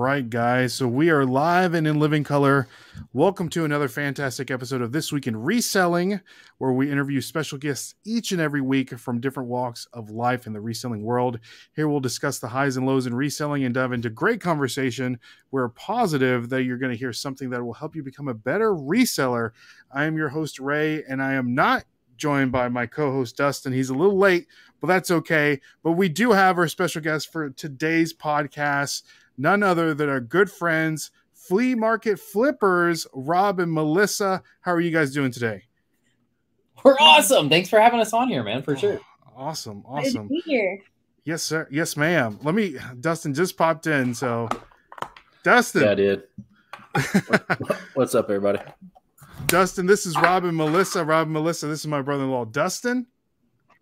right, guys. So we are live and in living color. Welcome to another fantastic episode of This Week in Reselling, where we interview special guests each and every week from different walks of life in the reselling world. Here we'll discuss the highs and lows in reselling and dive into great conversation. We're positive that you're going to hear something that will help you become a better reseller. I am your host, Ray, and I am not joined by my co-host Dustin. He's a little late, but that's okay. But we do have our special guest for today's podcast, none other than our good friends, flea market flippers, Rob and Melissa. How are you guys doing today? We're awesome. Thanks for having us on here, man. For oh, sure. Oh, awesome, awesome. Good to be here. Yes, sir. Yes, ma'am. Let me. Dustin just popped in, so Dustin. Yeah, I did. What's up, everybody? Dustin, this is Rob and Melissa. Rob and Melissa, this is my brother-in-law, Dustin.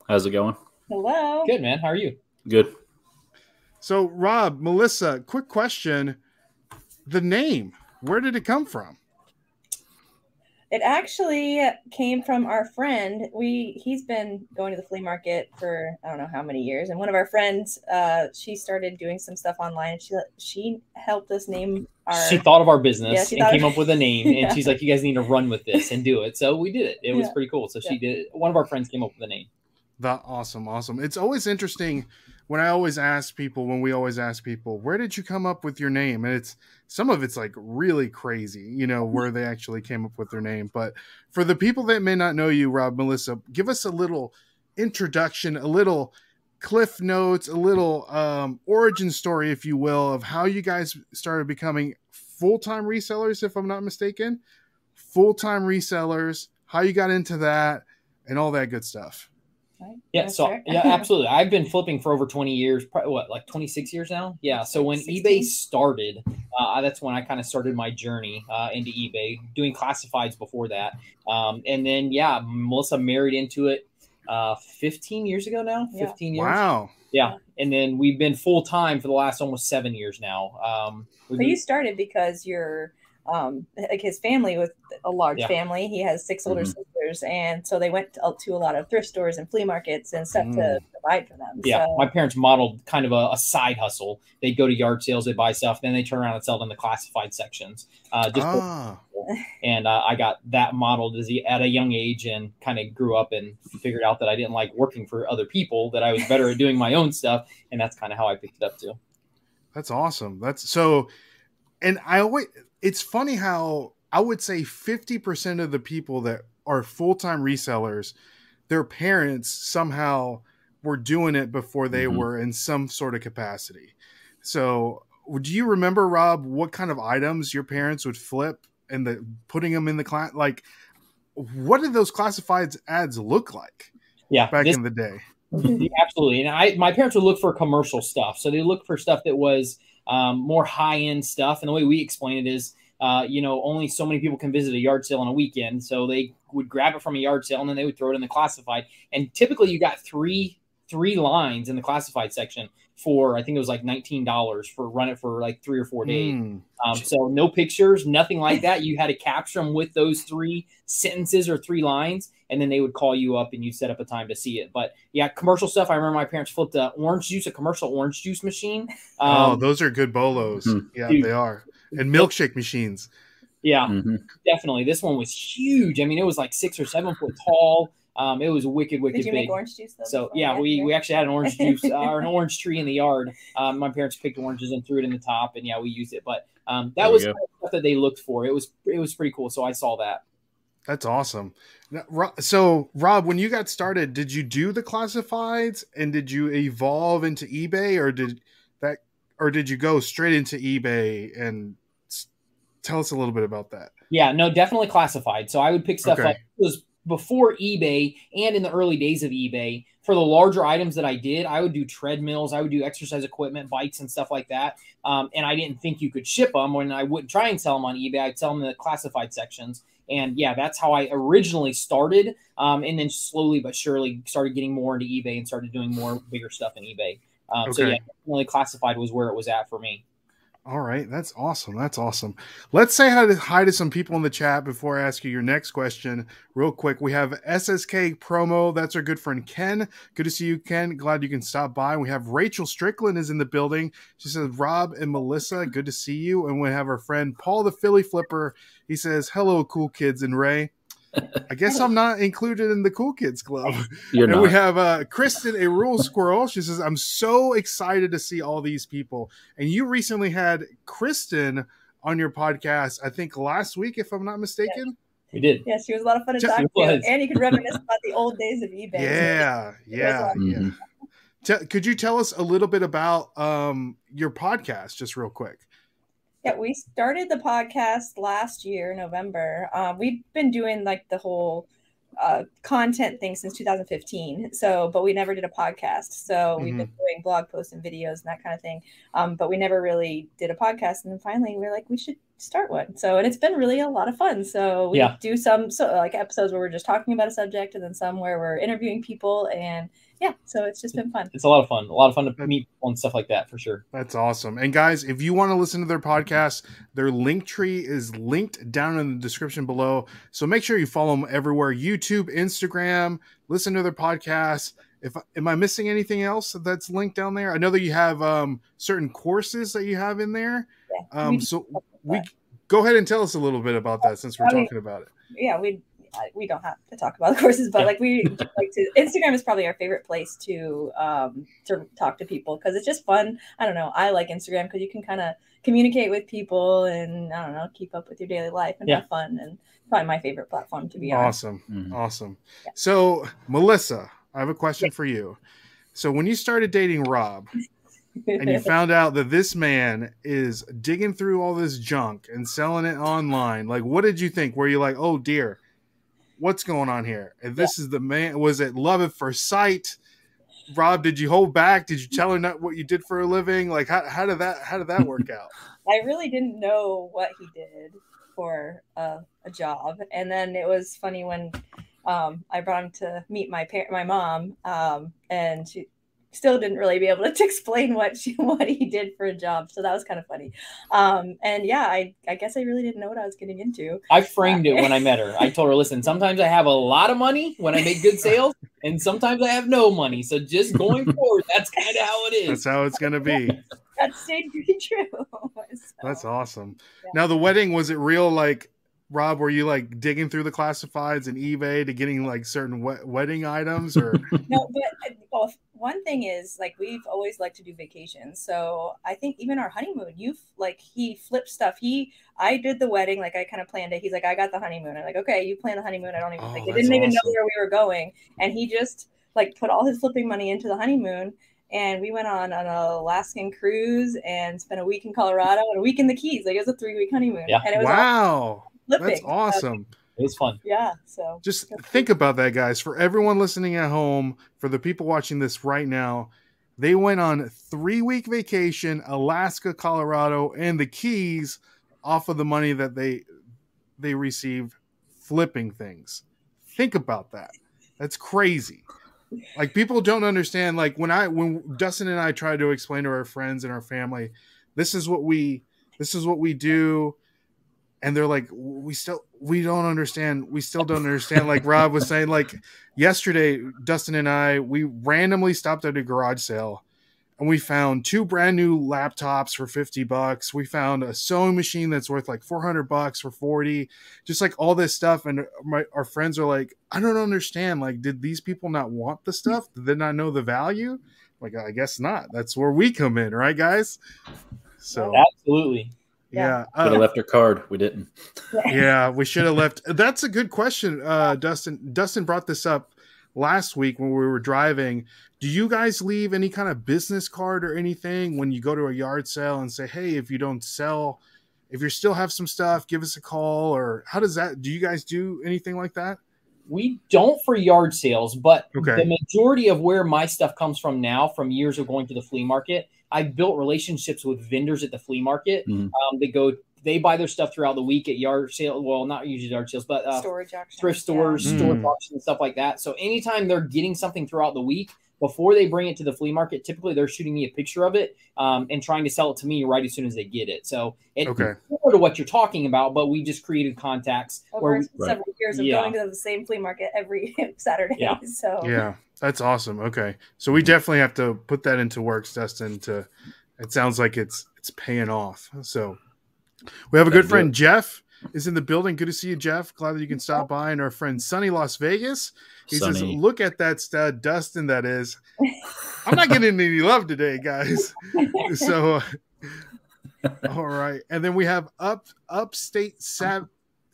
How's it going? Hello. Good, man. How are you? Good. So, Rob, Melissa, quick question: the name, where did it come from? It actually came from our friend. We he's been going to the flea market for I don't know how many years, and one of our friends, uh, she started doing some stuff online, and she she helped us name our. She thought of our business Yeah, she and came of- up with a name, Yeah. and she's like, "You guys need to run with this and do it." So we did it. It was Yeah. pretty cool. So she Yeah. did. One of our friends came up with a name. That awesome, awesome. It's always interesting when I always ask people, when we always ask people, where did you come up with your name? And it's some of it's like really crazy, you know, where they actually came up with their name. But for the people that may not know you, Rob, Melissa, give us a little introduction, a little cliff notes, a little um, origin story, if you will, of how you guys started becoming full time resellers, if I'm not mistaken. Full time resellers, how you got into that, and all that good stuff. Right? Yeah, That's so fair. yeah, absolutely. I've been flipping for over 20 years, probably what, like 26 years now? Yeah. So when 16. eBay started, uh, that's when I kind of started my journey uh, into eBay, doing classifieds before that. Um, and then, yeah, Melissa married into it uh, 15 years ago now. Yeah. 15 years. Wow. Yeah. And then we've been full time for the last almost seven years now. Um, But been- you started because you're um like his family with a large Yeah. Mm-hmm. family. He has 6 older Mhm. sisters, and so they went to, to a lot of thrift stores and flea markets and stuff to Mm. provide for them. Yeah, So, my parents modeled kind of a, a side hustle. They'd go to yard sales, they'd buy stuff, then they turn around and sell it in the classified sections. Uh, just Ah. and uh, I got that modeled as a, at a young age, and kind of grew up and figured out that I didn't like working for other people; that I was better at doing my own stuff, and that's kind of how I picked it up too. That's awesome. That's so, and I always, it's funny how I would say 50% of the people that are full time resellers, their parents somehow were doing it before they Mhm. were in some sort of capacity. So, do you remember, Rob, what kind of items your parents would flip and the putting them in the class? Like, what did those classifieds ads look like Yeah, back this- in the day? Absolutely. And I, my parents would look for commercial stuff. So they look for stuff that was um, more high end stuff. And the way we explain it is, uh, you know, only so many people can visit a yard sale on a weekend. So they would grab it from a yard sale and then they would throw it in the classified. And typically you got three three lines in the classified section for I think it was like nineteen dollars for run it for like three or four days. Mm. Um, so no pictures, nothing like that. You had to capture them with those three sentences or three lines, and then they would call you up and you set up a time to see it. But yeah, commercial stuff. I remember my parents flipped a orange juice, a commercial orange juice machine. oh, Um, those are good bolos. Mhm. Yeah, Dude. they are. And milkshake machines. yeah, hmm definitely. This one was huge. I mean, it was like six or seven foot tall. Um, it was wicked, wicked Did you big. make orange juice though? So yeah, we, got we actually had an orange juice uh, or an orange tree in the yard. Um, my parents picked oranges and threw it in the top, and yeah, we used it. But um, that There was kind of stuff that they looked for. It was it was pretty cool. So I saw that. That's awesome. So, Rob, when you got started, did you do the classifieds and did you evolve into eBay or did that or did you go straight into eBay and tell us a little bit about that? Yeah, no, definitely classified. So I would pick stuff Okay. up. It was before eBay and in the early days of eBay. For the larger items that I did, I would do treadmills, I would do exercise equipment, bikes, and stuff like that. Um, and I didn't think you could ship them when I wouldn't try and sell them on eBay. I'd sell them in the classified sections. And yeah, that's how I originally started. Um, and then slowly but surely started getting more into eBay and started doing more bigger stuff in eBay. Um, So yeah, definitely classified was where it was at for me. All right, that's awesome. That's awesome. Let's say hi to, hi to some people in the chat before I ask you your next question. Real quick, we have SSK promo. That's our good friend Ken. Good to see you, Ken. Glad you can stop by. We have Rachel Strickland is in the building. She says, Rob and Melissa, good to see you. And we have our friend Paul the Philly Flipper. He says, Hello, cool kids and Ray. I guess I'm not included in the cool kids club. You're and not. we have uh, Kristen, a rule squirrel. She says, I'm so excited to see all these people. And you recently had Kristen on your podcast, I think last week, if I'm not mistaken. We did. Yeah, she was a lot of fun to Just- talk to, was. and you could reminisce about the old days of eBay. Yeah, yeah, awesome. yeah. Mhm. Te- could you tell us a little bit about um, your podcast, just real quick? Yeah, we started the podcast last year, November. Um, we've been doing like the whole uh, content thing since 2015. So, but we never did a podcast. So we've been doing blog posts and videos and that kind of thing. Um, but we never really did a podcast. And then finally, we are like, we should start one. So, and it's been really a lot of fun. So we Yeah. do some so like episodes where we're just talking about a subject, and then some where we're interviewing people. And yeah, so it's just been fun. It's a lot of fun. A lot of fun to meet people and stuff like that for sure. That's awesome. And guys, if you want to listen to their podcast, their Linktree is linked down in the description below. So make sure you follow them everywhere YouTube, Instagram, listen to their podcast. If am I missing anything else that's linked down there? I know that you have um, certain courses that you have in there. Yeah, Um, we- so we go ahead and tell us a little bit about that since we're I mean, talking about it. yeah, we I- we don't have to talk about the courses, but like we like to Instagram is probably our favorite place to um to talk to people because it's just fun. I don't know. I like Instagram because you can kind of communicate with people and I don't know keep up with your daily life and Yeah. have fun and probably my favorite platform to be honest. Awesome. Mhm. Awesome. Yeah. So, Melissa, I have a question for you. So, when you started dating Rob and you found out that this man is digging through all this junk and selling it online, like, what did you think? Were you like, oh dear, what's going on here? And this is the man, was it love at first sight? Rob, did you hold back? Did you tell her not what you did for a living? Like, how, how did that, how did that work out? I really didn't know what he did for a, a job, and then it was funny when um, I brought him to meet my parent, my mom, um, and she still didn't really be able to explain what she what he did for a job. So that was kind of funny. Um, and yeah, I I guess I really didn't know what I was getting into. I framed it when I met her. I told her, listen, sometimes I have a lot of money when I make good sales, and sometimes I have no money. So just going forward, that's kind of how it is. That's how it's going to be. That stayed pretty true. That's awesome. Yeah. Now the wedding was it real like Rob? Were you like digging through the classifieds and eBay to getting like certain we- wedding items or? no, but uh, well, one thing is like we've always liked to do vacations. So I think even our honeymoon, you've like he flipped stuff. He I did the wedding, like I kind of planned it. He's like, I got the honeymoon. I'm like, okay, you plan the honeymoon. I don't even Oh, like I didn't even awesome. know where we were going, and he just like put all his flipping money into the honeymoon. And we went on an Alaskan cruise and spent a week in Colorado and a week in the Keys. Like it was a three week honeymoon, Yeah. and it was all wow, flipping. that's So, awesome. It was fun. yeah. So Just think about that, guys. For everyone listening at home, for the people watching this right now, they went on three week vacation, Alaska, Colorado, and the Keys, off of the money that they they received flipping things. Think about that. That's crazy. Like people don't understand. Like when I when Dustin and I try to explain to our friends and our family, this is what we this is what we do and they're like we still we don't understand we still don't understand like rob was saying like yesterday dustin and i we randomly stopped at a garage sale and we found two brand new laptops for 50 bucks. We found a sewing machine that's worth like 400 bucks for 40 just like all this stuff and my our friends are like i don't understand like did these people not want the stuff? Did they not know the value? Like i guess not. That's where we come in right guys? So Absolutely. Yeah, Could have uh, left her card. We didn't. yeah, we should have left. That's a good question, uh, Dustin. Dustin brought this up last week when we were driving. Do you guys leave any kind of business card or anything when you go to a yard sale and say, "Hey, if you don't sell, if you still have some stuff, give us a call"? Or how does that? Do you guys do anything like that? We don't for yard sales, but Okay. the majority of where my stuff comes from now, from years of going to the flea market, I've built relationships with vendors at the flea market. Mhm. Um, they go, they buy their stuff throughout the week at yard sale. Well, not usually yard sales, but uh, storage auctions, thrift stores, yeah. store Mm. auctions, and stuff like that. So anytime they're getting something throughout the week, before they bring it to the flea market, typically they're shooting me a picture of it um, and trying to sell it to me right as soon as they get it. So it's Okay. similar to what you're talking about, but we just created contacts where Over we, several years of Yeah. going to the same flea market every Saturday. Yeah. So Yeah, that's awesome. Okay, so we definitely have to put that into works, Dustin. To it sounds like it's it's paying off. So we have a good friend Jeff is in the building. Good to see you, Jeff. Glad that you can stop by. And our friend Sunny Las Vegas. He says, "Look at that stud, Dustin. That is. I'm not getting any love today, guys. So, uh, all right. And then we have up upstate Sav-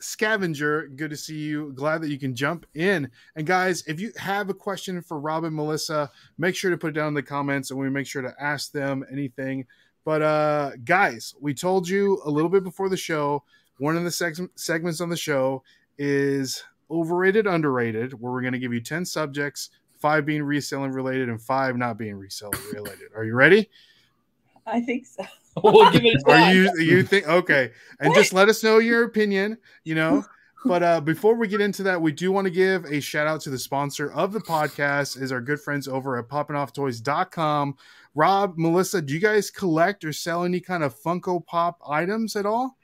scavenger. Good to see you. Glad that you can jump in. And guys, if you have a question for Rob and Melissa, make sure to put it down in the comments, and we make sure to ask them anything. But uh, guys, we told you a little bit before the show. One of the seg- segments on the show is overrated, underrated, where we're going to give you ten subjects, five being reselling related, and five not being reselling related. Are you ready? I think so. we'll give it a Are you you think okay? And just let us know your opinion, you know. But uh, before we get into that, we do want to give a shout out to the sponsor of the podcast is our good friends over at poppingofftoys.com. Rob, Melissa, do you guys collect or sell any kind of Funko Pop items at all?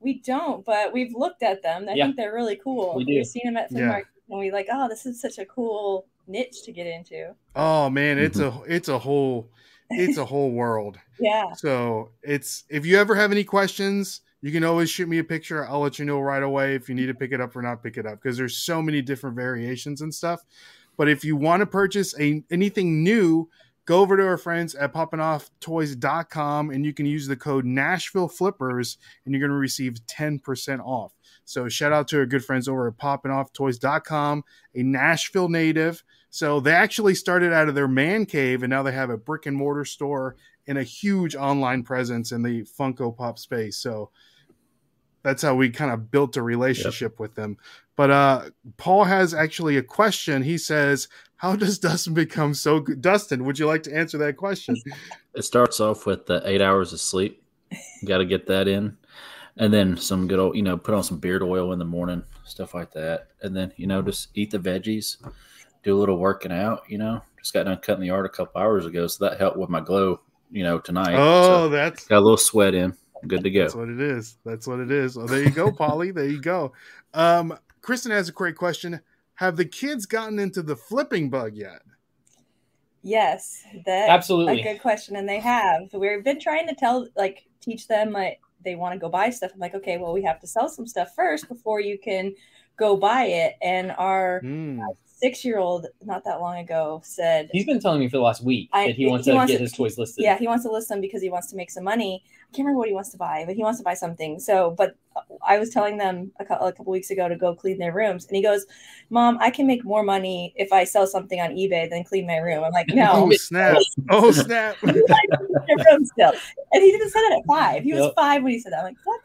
We don't, but we've looked at them. I Yeah. think they're really cool. We do. We've seen them at flea Yeah. markets, and we like, oh, this is such a cool niche to get into. Oh man, it's a it's a whole it's a whole world. Yeah. So it's if you ever have any questions, you can always shoot me a picture. I'll let you know right away if you need to pick it up or not pick it up because there's so many different variations and stuff. But if you want to purchase a anything new, go over to our friends at poppingofftoys.com and you can use the code Nashville Flippers and you're going to receive 10% off. So shout out to our good friends over at poppingofftoys.com, a Nashville native. So they actually started out of their man cave and now they have a brick and mortar store and a huge online presence in the Funko Pop space. So that's how we kind of built a relationship with them. But uh Paul has actually a question. He says, "How does Dustin become so good?" Dustin, would you like to answer that question? It starts off with the eight hours of sleep. Got to get that in, and then some good old, you know, put on some beard oil in the morning, stuff like that, and then you know just eat the veggies, do a little working out. You know, just got done cutting the yard a couple hours ago, so that helped with my glow. You know, tonight. oh, So that's got a little sweat in. Good to go. That's what it is. That's what it is. Oh, there you go, Polly. there you go. Um, Kristen has a great question. Have the kids gotten into the flipping bug yet? Yes. That Absolutely. a good question. And they have. We've been trying to tell, like, teach them like they want to go buy stuff. I'm like, okay, well, we have to sell some stuff first before you can go buy it. And our Hmm. Six year old, not that long ago, said, He's been telling me for the last week I- that he wants he to wants get to- his toys listed. yeah, he wants to list them because he wants to make some money. I can't remember what he wants to buy, but he wants to buy something. So, but I was telling them a, cou- a couple weeks ago to go clean their rooms, and he goes, "Mom, I can make more money if I sell something on eBay than clean my room." I'm like, "No, oh, oh snap! Oh snap! room still." And he didn't say that at five. He was Yep. five when he said that. I'm like, "What?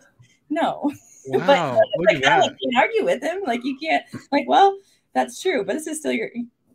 No." Wow! Look like, at hell, that. you can't argue with him. Like, you can't. Like, well, that's true, but this is still your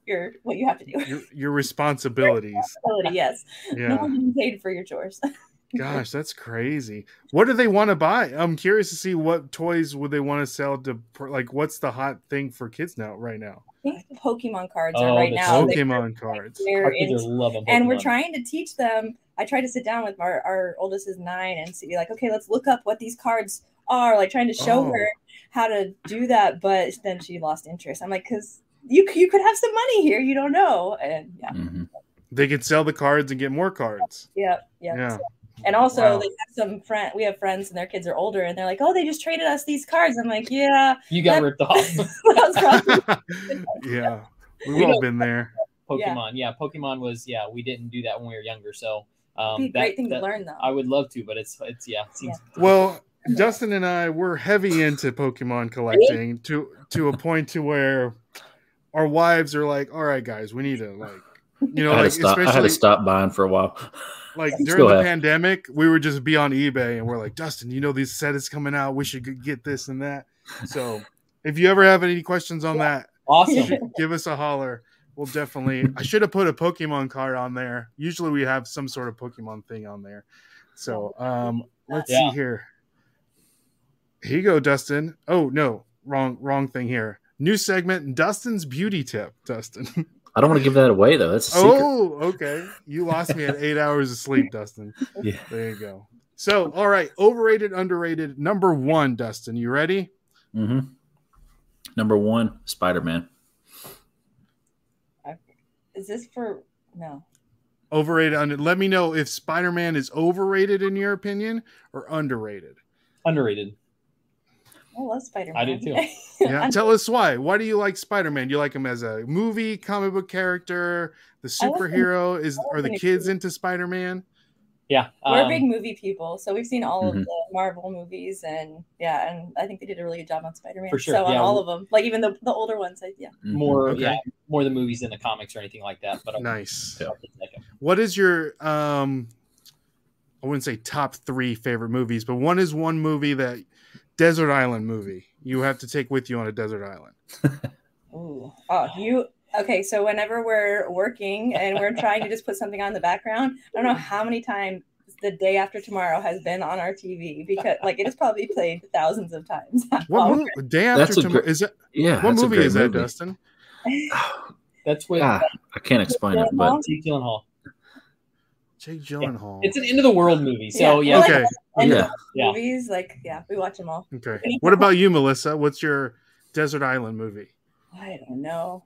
your what you have to do. Your, your responsibilities. Responsibility, yes. No Yeah. one's getting paid for your chores. Gosh, that's crazy. What do they want to buy? I'm curious to see what toys would they want to sell to like what's the hot thing for kids now right now? I think the Pokemon cards Oh, are right the now. They- Pokemon cards. they're Our kids in- and we're trying to teach them. I tried to sit down with our, our oldest is nine and see like, okay, let's look up what these cards are. Like trying to show Oh. her how to do that, but then she lost interest. I'm like, because you you could have some money here, you don't know. And yeah, Mhm. They could sell the cards and get more cards. yeah, yeah. Yeah. And also, Wow. they have some friend. We have friends, and their kids are older, and they're like, "Oh, they just traded us these cards." I'm like, "Yeah, You got that- ripped off. yeah. We've We all been there. Pokemon. Yeah. Pokemon was yeah. We didn't do that when we were younger, so um, be a that- great thing that- to learn, though." I would love to, but it's it's yeah. It seems Well, Dustin and I were heavy into Pokemon collecting to to a point to where our wives are like, "All right, guys, we need to like, you know, I, had like to stop, I had especially to stop buying for a while. like during the pandemic, we would just be on eBay and we're like, Dustin, you know, these set is coming out. We should get this and that. So if you ever have any questions on that, awesome. give us a holler. We'll definitely. I should have put a Pokemon card on there. Usually we have some sort of Pokemon thing on there. So um, let's Yeah. see here. Here you go, Dustin. Oh no, wrong wrong thing here. New segment, Dustin's beauty tip. Dustin. I don't want to give that away though. That's a secret. Oh, okay. You lost me at eight hours of sleep, Dustin. Yeah. There you go. So, all right, overrated, underrated. Number one, Dustin. You ready? Mm-hmm. Number one, Spider Man. Is this for no? Overrated. Under. Let me know if Spider Man is overrated in your opinion or underrated. Underrated. I love Spider Man. I do too. Yeah. Tell us why. Why do you like Spider Man? You like him as a movie, comic book character, the I like superhero? Is I like are the kids movies. into Spider Man? Yeah. We're um, big movie people, so we've seen all Mhm. of the Marvel movies, and yeah, and I think they did a really good job on Spider Man. For sure, So on yeah. all of them, like even the, the older ones, I, yeah. Mhm. more Okay. yeah more the movies than the comics or anything like that. But I'll- Nice. Yeah. I'll. What is your um I wouldn't say top three favorite movies, but one is one movie that Desert Island movie you have to take with you on a desert island. Ooh. Oh, you okay? So whenever we're working and we're trying to just put something on the background, I don't know how many times the day after tomorrow has been on our TV because like it has probably played thousands of times. What While movie? Day after That's tomorrow gr- is that Yeah. what that's a movie is that, movie. Dustin? That's with Ah, I can't explain it, but Jake Gyllenhaal. Jake Gyllenhaal. It's an end of the world movie. So Yeah. yeah, okay. And yeah. Yeah. movies, like yeah, we watch them all. Okay. What about you, Melissa? What's your desert island movie? I don't know.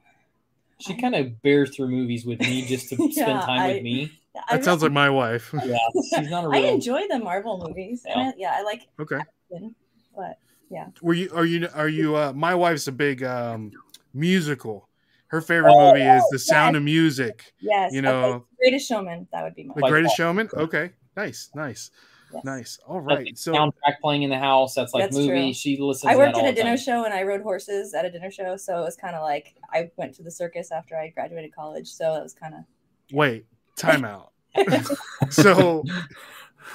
she kind of bears through movies with me just to spend time I- with me. I That sounds like my wife. Yeah, she's not a I real. I enjoy the Marvel movies. Yeah. Yeah, yeah I like Okay. them, but yeah. Were you are you are you uh my wife's a big um musical. Her favorite Oh, movie is The Sound yes. of Music. yes, You okay, know- Greatest Showman. That would be my. The Greatest. Showman? Okay. Nice. Nice. Yes. Nice. All right. That's right. the So soundtrack playing in the house. That's like That's movie. true. She listens. I to worked that at all a dinner time. show and I rode horses at a dinner show, so it was kind of like I went to the circus after I graduated college, so it was kind of wait, time out. so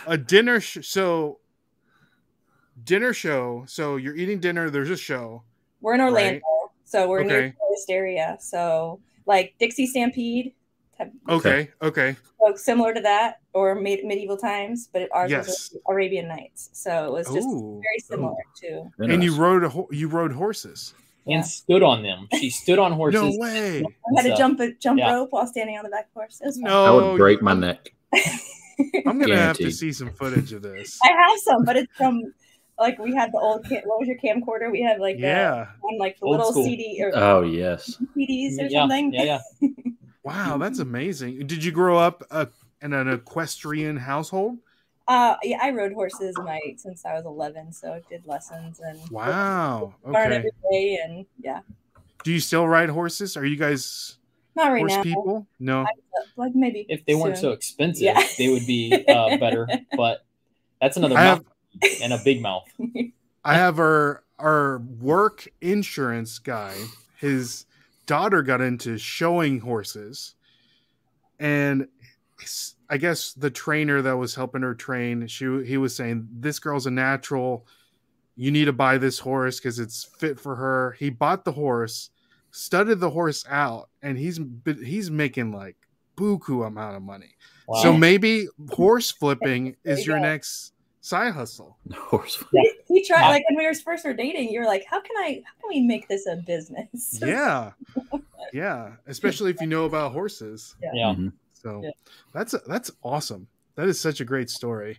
a dinner sh- so dinner show so you're eating dinner there's a show we're in Orlando, so we're near Okay. tourist area, so like Dixie Stampede, type, okay okay so similar to that, or mid- medieval times, but ours Yes. was Arabian Nights, so it was just Ooh. very similar oh. to. and you rode a ho- you rode horses and Yeah. stood on them. She stood on horses. no way I had to jump a jump yeah. rope while standing on the back horse. It was no I would break my neck. i'm gonna have to see some footage of this I have some, but it's from like we had the old cam- what was your camcorder? We had like the yeah one like the Old little school. CD or Oh yes. CDs or yeah, something. yeah, yeah. wow that's amazing did you grow up uh, in an equestrian household Uh, yeah, I rode horses my since I was 11, so I did lessons and wow learn okay every day. And yeah, do you still ride horses are you guys not right horse now. people no but, Like maybe If they weren't so expensive, Yeah. they would be uh, better. But that's another I mouth have and a big mouth. I have our our work insurance guy. His daughter got into showing horses, and I guess the trainer that was helping her train, she he was saying this girl's a natural. You need to buy this horse because it's fit for her. He bought the horse, studded the horse out, and he's he's making like buku amount of money. Wow. So maybe horse flipping is you your go. next side hustle. Horse. he tried like when we were first were dating. You were like, "How can I? How can we make this a business?" yeah yeah especially if you know about horses yeah. Mhm. so Yeah. that's that's awesome that is such a great story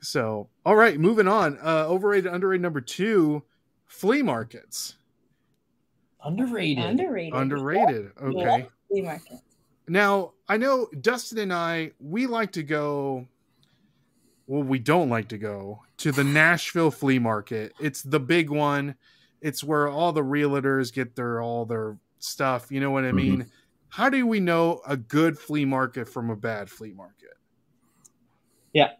so all right moving on uh overrated underrated number two flea markets Underrated. underrated. underrated okay Flea market. now i know dustin and i we like to go well we don't like to go to the nashville flea market it's the big one it's where all the realtors get their all their stuff you know what i Mhm. mean how do we know a good flea market from a bad flea market Yeah.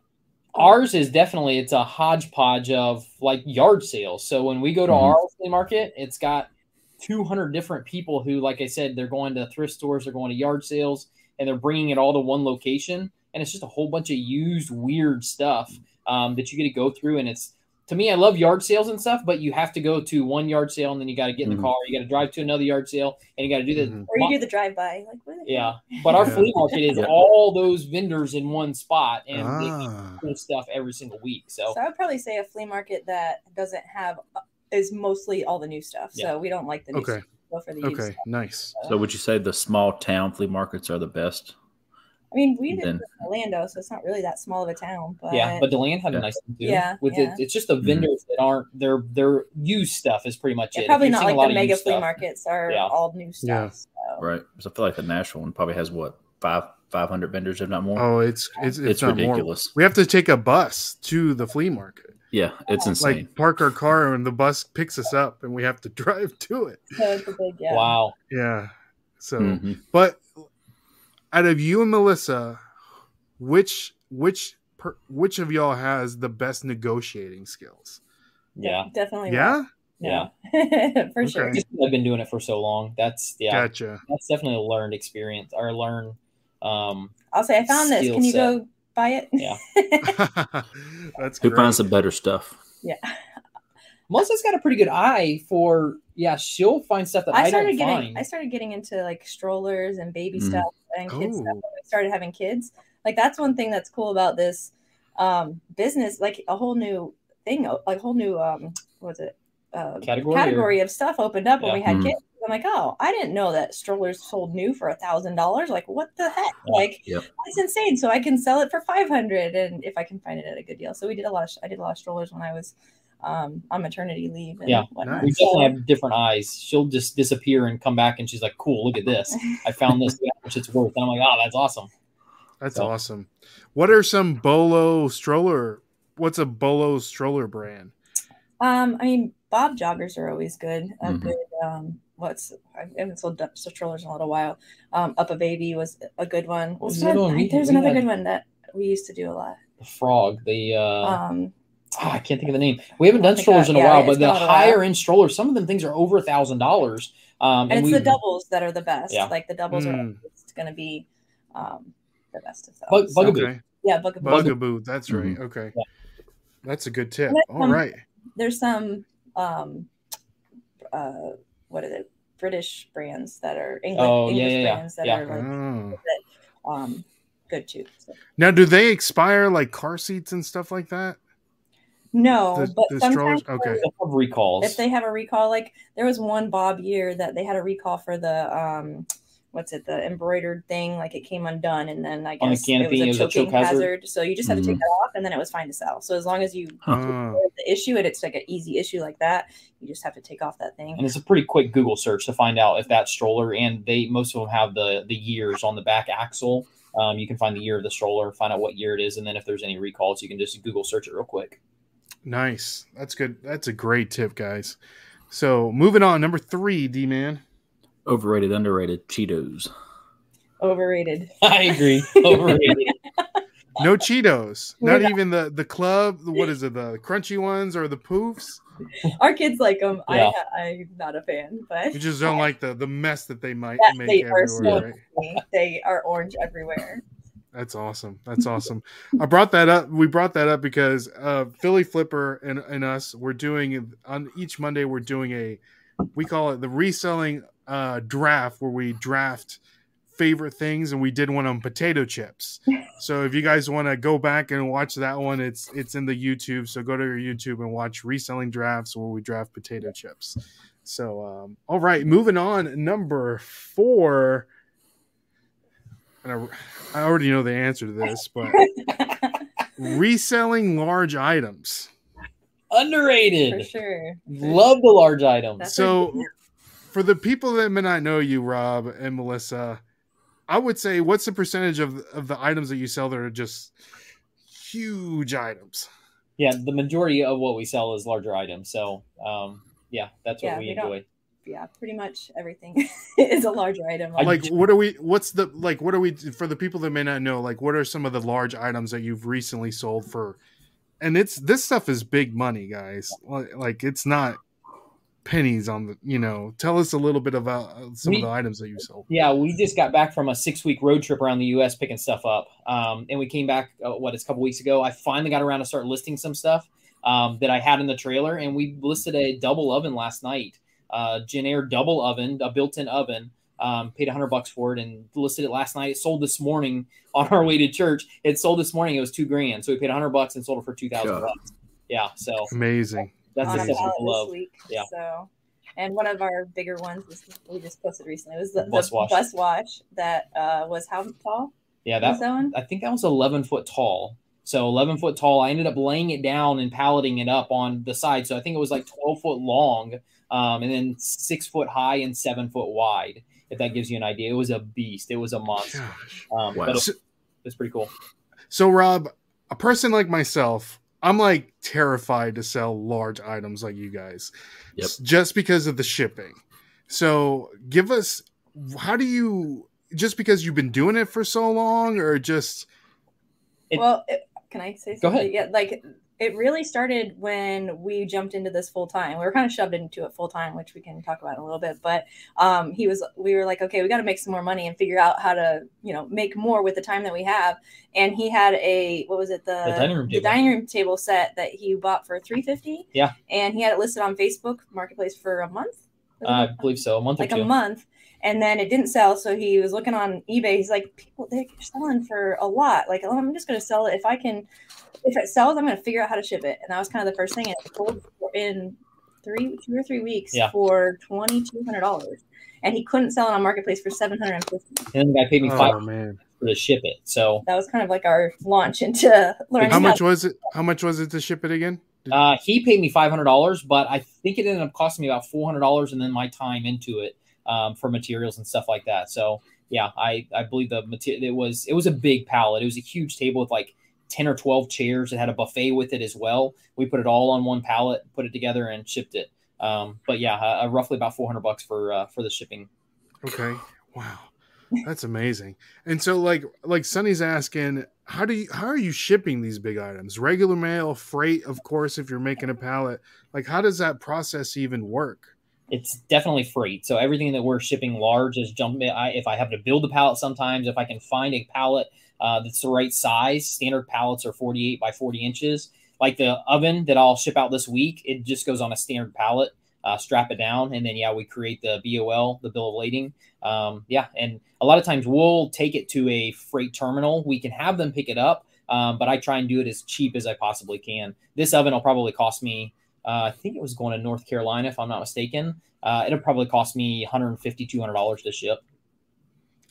Ours is definitely it's a hodgepodge of like yard sales. So when we go to Mhm. our flea market, it's got 200 different people who, like I said, they're going to thrift stores, they're going to yard sales, and they're bringing it all to one location. And it's just a whole bunch of used, weird stuff um, that you get to go through. And it's to me, I love yard sales and stuff, but you have to go to one yard sale and then you got to get in the Mhm. car, you got to drive to another yard sale, and you got to do the Mhm. Or you do the drive by. Like, what yeah. But our Yeah. flea market is Yeah. all those vendors in one spot, and they Ah. do stuff every single week. So So I would probably say a flea market that doesn't have is mostly all the new stuff. So we don't like the new Okay. stuff. go for the used. Okay, nice. So would you say the small town flea markets are the best? I mean, we live in Orlando, so it's not really that small of a town. But yeah, but Deland had Yeah. a nice one too. Yeah, with yeah. It, it's just the Mhm. vendors that aren't their their used stuff is pretty much they're it. probably not like a lot the mega flea stuff- markets are Yeah. all new stuff. Yeah. So. Right. Because I feel like the Nashville one probably has what five five hundred vendors, if not more. Oh, it's it's it's, it's not more. ridiculous. We have to take a bus to the flea market. Yeah, it's insane. Like park our car and the bus picks us up and we have to drive to it. So it's a big yeah. Wow. Yeah. So, Mhm. but out of you and Melissa, which which per, which of y'all has the best negotiating skills? Yeah. Definitely. Yeah. Yeah. for sure. Okay. Just 'cause I've been doing it for so long. That's yeah. Gotcha. That's definitely a learned experience or learn. Um, I'll say I found this. Can you set. go buy it? Yeah. That's Who great. finds the better stuff? yeah. Melissa's got a pretty good eye for yeah. She'll find stuff that I, I started don't getting find. I started getting into like strollers and baby Mhm. stuff and kids stuff Oh. when we started having kids. Like that's one thing that's cool about this um business, like a whole new thing, like a whole new um what was it? Uh Category or- of stuff opened up when we had Mhm. kids. I'm like, oh, I didn't know that strollers sold new for a thousand dollars. Like, what the heck? Yeah. Like, Yep. that's insane. So I can sell it for five hundred, and if I can find it at a good deal. So we did a lot. Of, I did a lot of strollers when I was um, on maternity leave. And Yeah. whatnot. we definitely have different eyes. She'll just disappear and come back, and she's like, "Cool, look at this! I found this. Look how much it's worth." And I'm like, "Oh, that's awesome." That's So- awesome. What are some Bolo stroller? What's a Bolo stroller brand? Um, I mean, Bob joggers are always good. A Mhm. good um, what's I haven't sold du- strollers in a little while. Um, UPPAbaby was a good one. What's Was the other that- one? We- There's we another had- good one that we used to do a lot. The frog, the uh, Um, oh, I can't think of the name. We haven't Oh done strollers God, in a yeah, while, but the been while. higher end strollers, some of them things are over a thousand dollars. Um, and it's we the doubles that are the best. Yeah. Like the doubles are Mm. always going to be um, the best of Bug- those. Bugaboo. Okay. Yeah, bugaboo. Bugaboo. That's right. Okay. Yeah. That's a good tip. And then All some- right. There's some um, uh, what is it? British brands that are English, Oh, yeah, English yeah, yeah. brands that Yeah. are like Oh. um, good too. So- Now, do they expire like car seats and stuff like that? No, The- but the sometimes strollers? Okay. They'll have recalls. if they have a recall, like there was one Bob year that they had a recall for the um, what's it, the embroidered thing, like it came undone, and then I On the guess canopy, it it was was a a choking choke hazard? hazard. So you just have to take Mhm. that off, and then it was fine to sell. So as long as you Huh. Oh. the issue and it's like an easy issue like that, you just have to take off that thing. and it's a pretty quick Google search to find out if that stroller and they most of them have the the years on the back axle. Um, you can find the year of the stroller, find out what year it is, and then if there's any recalls, you can just Google search it real quick. Nice. That's good. That's a great tip, guys. So moving on, number three, D man. Overrated, underrated Cheetos. Overrated. I agree. Overrated. No Cheetos. We're Not not- even the the club. What is it? The crunchy ones or the poofs? Our kids like them. Yeah. I I'm not a fan, but You just don't like the the mess that they might That make they are everywhere. so- right? they are orange everywhere. That's awesome. That's awesome. I brought that up. We brought that up because uh, Philly Flipper and, and us we're doing on each Monday we're doing a we call it the reselling uh, draft where we draft favorite things and we did one on potato chips. So if you guys want to go back and watch that one, it's it's in the YouTube. So go to your YouTube and watch reselling drafts where we draft potato chips. So um, all right, moving on. Number four. And I, I already know the answer to this, but reselling large items. Underrated. For sure. Love the large items. That's So, right. for the people that may not know you, Rob and Melissa, I would say, what's the percentage of of the items that you sell that are just huge items? Yeah, the majority of what we sell is larger items. So, um, yeah, that's what Yeah, we we don't- enjoy. Yeah, pretty much everything is a larger item. I- Like, what are we? What's the like? What are we for the people that may not know? Like, what are some of the large items that you've recently sold for? And it's this stuff is big money, guys. Like, like it's not pennies on the. You know, tell us a little bit about uh, some We- of the items that you sold. Yeah, we just got back from a six week road trip around the U.S. picking stuff up, um, and we came back. Uh, what it's a couple weeks ago. I finally got around to start listing some stuff um, that I had in the trailer, and we listed a double oven last night. Uh, Jenn-Air double oven, a built-in oven. Um, paid hundred bucks for it and listed it last night. It sold this morning on our way to church. It sold this morning. It was two grand, so we paid hundred bucks and sold it for two thousand God. bucks. Yeah, so Amazing. that's on the a stuff pallet we love. this week. Yeah. So And one of our bigger ones was we just posted recently was the, Bus the wash. bus wash that uh, was how tall? Yeah, was that that one? I think that was 11 foot tall. So 11 foot tall. I ended up laying it down and palleting it up on the side. So I think it was like 12 foot long, um, and then six foot high and seven foot wide. If that gives you an idea, it was a beast. It was a monster. Gosh. Um, Wow. But it, So, it's pretty cool. so, Rob, a person like myself, I'm like terrified to sell large items like you guys, Yep. just because of the shipping. So, give us how do you just because you've been doing it for so long, or just It- well, it, can I say Go ahead. Yeah, like it really started when we jumped into this full time. We were kind of shoved into it full time, which we can talk about in a little bit. But um, he was, we were like, okay, we got to make some more money and figure out how to, you know, make more with the time that we have. And he had a, what was it, the, The dining room the table. dining room table set that he bought for three fifty. Yeah. and he had it listed on Facebook Marketplace for a month. It I believe so. A month like or two. a month and then it didn't sell so he was looking on ebay he's like people they're selling for a lot like oh, i'm just going to sell it if i can if it sells i'm going to figure out how to ship it and that was kind of the first thing and it sold for- in three two or three weeks Yeah. for $2200 and he couldn't sell it on marketplace for 750 And then the guy paid me oh five man, for to ship it. So that was kind of like our launch into learning how how much was it? How much was it to ship it again? Did- uh, he paid me five hundred dollars, but I think it ended up costing me about four hundred dollars, and then my time into it um, for materials and stuff like that. So yeah, I I believe the material it was it was a big pallet. It was a huge table with like ten or twelve chairs. It had a buffet with it as well. We put it all on one pallet, put it together, and shipped it. Um, but yeah, uh, roughly about four hundred bucks for uh, for the shipping. Okay. Wow. That's amazing. And so like like Sonny's asking, how do you how are you shipping these big items? Regular mail, freight, of course, if you're making a pallet. Like how does that process even work? It's definitely freight. So everything that we're shipping large is jump. I, if I have to build a pallet, sometimes if I can find a pallet uh, that's the right size, standard pallets are 48 by 40 inches. Like the oven that I'll ship out this week, it just goes on a standard pallet. Uh, strap it down, and then yeah, we create the BOL, the bill of lading. Um, yeah, and a lot of times we'll take it to a freight terminal. We can have them pick it up, um, but I try and do it as cheap as I possibly can. This oven will probably cost me uh, I think it was going to North Carolina, if I'm not mistaken. Uh, it'll probably cost me 150 $200 to ship.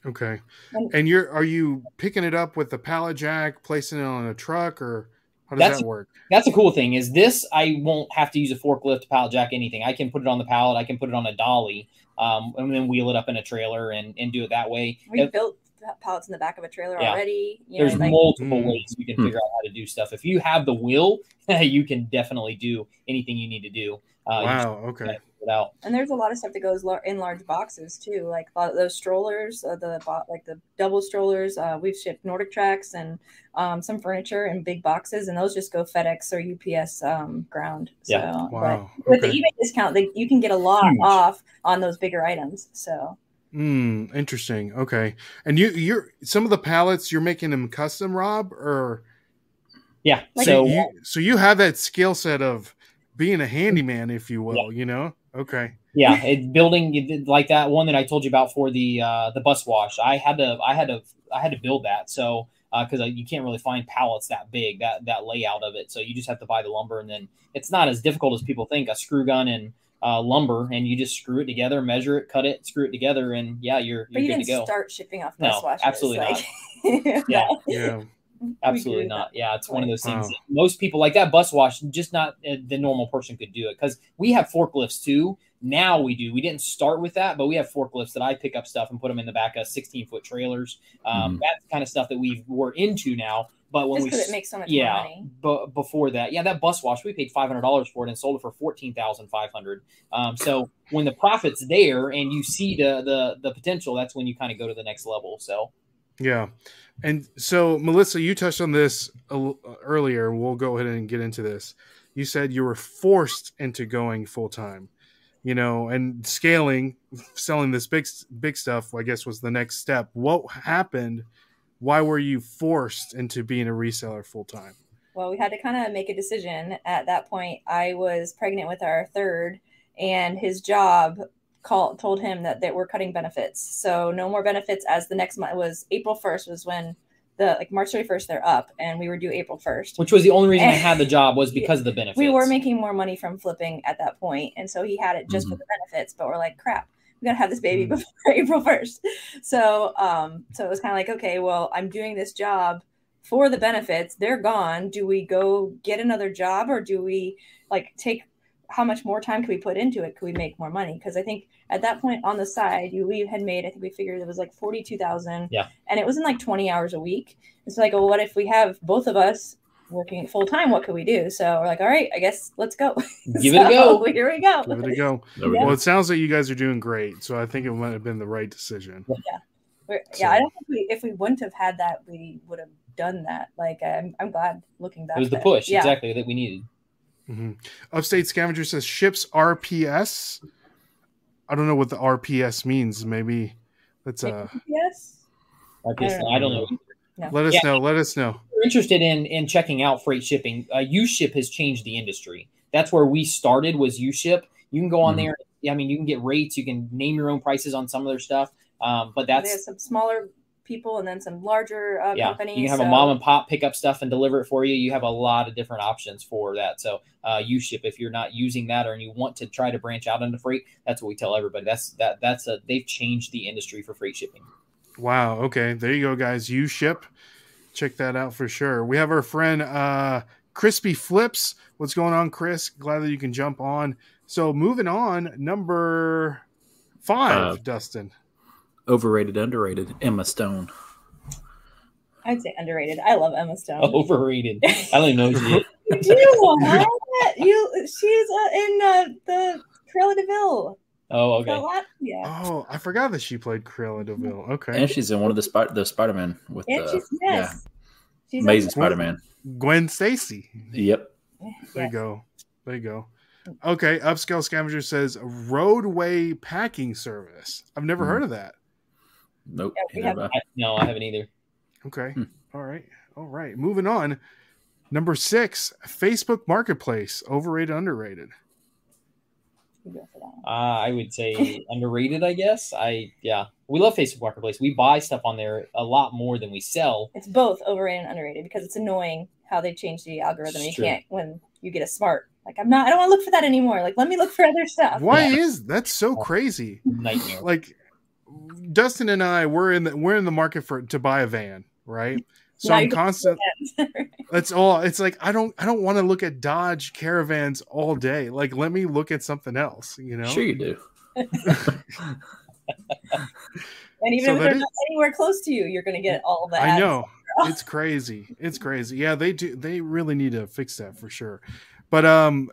Okay. And- And you're are you picking it up with the pallet jack, placing it on a truck, or how does That's- that work? That's a cool thing. Is this? I won't have to use a forklift, pallet jack, anything. I can put it on the pallet. I can put it on a dolly, um, and then wheel it up in a trailer and, and do it that way. we If- built pallets in the back of a trailer Yeah. already you know, there's like, multiple Hmm. ways you can Hmm. figure out how to do stuff. If you have the will, you can definitely do anything you need to do. Uh, wow. Okay. gotta figure it out. And there's a lot of stuff that goes in large boxes too, like a lot of those strollers, uh, the like the double strollers. Uh, we've shipped NordicTracks and um, some furniture in big boxes, and those just go FedEx or UPS um, ground. So, Yeah. Wow. But with the eBay discount, they, you can get a lot Huge. off on those bigger items. So Hmm. Interesting. Okay. And you you're some of the pallets you're making them custom, Rob, or Yeah. Like- so you so you have that skill set of being a handyman, if you will. You know. Okay. yeah it, building like that one that i told you about for the uh the bus wash i had to i had to i had to build that so uh because uh, you can't really find pallets that big that that layout of it so you just have to buy the lumber and then it's not as difficult as people think a screw gun and uh, lumber and you just screw it together measure it cut it screw it together and yeah you're but you're you good didn't go start shipping off No, bus washes. absolutely like, Yeah. Yeah. absolutely not yeah it's one of those things Wow. that most people like that bus wash just not uh, the normal person could do it because we have forklifts too now we do we didn't start with that but we have forklifts that i pick up stuff and put them in the back of 16 foot trailers um, Mhm. that's the kind of stuff that we we're into now but when Just we it makes so much yeah money. but before that yeah that bus wash we paid $500 for it and sold it for 14500 um, so when the profit's there and you see the the the potential that's when you kind of go to the next level so Yeah. And so, Melissa, you touched on this a l- earlier. We'll go ahead and get into this. You said you were forced into going full time, you know, and scaling, selling this big, big stuff, I guess, was the next step. What happened? Why were you forced into being a reseller full time? Well, we had to kind of make a decision at that point. I was pregnant with our third, and his job called told him that, that we're cutting benefits. So no more benefits as the next month was April 1st was when the like March 31st they're up and we were due April 1st. Which was the only reason I had the job was because of the benefits. We were making more money from flipping at that point, and so he had it just for Mhm. the benefits. But we're like, crap, we gotta have this baby Mhm. before April first. So, um, so it was kind of like, okay, well, I'm doing this job for the benefits. They're gone. Do we go get another job, or do we like take? How much more time can we put into it? Could we make more money? Because I think at that point on the side, you we had made. I think we figured it was like forty two thousand. Yeah. and it wasn't like twenty hours a week. It's like, well, what if we have both of us working full time? What could we do? So we're like, all right, I guess let's go. Give it a go. Here we go. Give it a go. Yeah. Well, it sounds like you guys are doing great, so I think it might have been the right decision. We're- So- yeah, I don't think we, if we wouldn't have had that, we would have done that. Like, I'm, I'm glad looking back. It was the push Yeah. exactly that we needed. hmm Upstate Scavenger says ships RPS. I don't know what the RPS means. Maybe that's uh. Yes. I, guess, don't I don't know. Let us Yeah. know. Let us know. You're interested in in checking out freight shipping, uh, uShip has changed the industry. That's where we started was uShip. You can go on Mhm. there. I mean, you can get rates. You can name your own prices on some of their stuff. Um, but They have that's some smaller people and then some larger uh, yeah. companies. You can have so- a mom and pop pick up stuff and deliver it for you. You have a lot of different options for that. So uh, uShip, if you're not using that or you want to try to branch out into freight, that's what we tell everybody. That's that that's a they've changed the industry for freight shipping. Wow. Okay. There you go, guys. You ship. Check that out for sure. We have our friend uh Crispy Flips. What's going on, Chris? Glad that you can jump on. So moving on, number five, Uh, Dustin. Overrated, underrated. Emma Stone. I'd say underrated. I love Emma Stone. Overrated. I don't even know who she is. You do what? You, she's uh, in uh, the Cruella de Vil. Oh, okay. Yeah. Oh, I forgot that she played Cruella de Vil. Okay. And she's in one of the Spider the Spider Man with And the she's, yes. She's amazing Spider Man. Gwen Stacy. Yep. there. There you go. There you go. Okay, Upscale Scavenger says roadway packing service. I've never Mhm. heard of that. Nope. Yeah, have- have I. I, no, I haven't either. Okay. Hmm. All right. All right. Moving on. Number six, Facebook Marketplace. Overrated, underrated. We go for that one. Uh, I would say underrated. I guess. I yeah. We love Facebook Marketplace. We buy stuff on there a lot more than we sell. It's both overrated and underrated because it's annoying how they change the algorithm. You true. can't when you get a smart. Like I'm not. I don't want to look for that anymore. Like let me look for other stuff. Why Yeah. is that's so crazy? Nightmare. Like Dustin and I, we're in the we're in the market for to buy a van, right? So Now I'm you can constant. That's all. It's like I don't I don't want to look at Dodge Caravans all day. Like let me look at something else. You know. Sure you do. and even So if they're is- not anywhere close to you, you're gonna get all the I know it's crazy. It's crazy. Yeah, they do. They really need to fix that for sure. But um,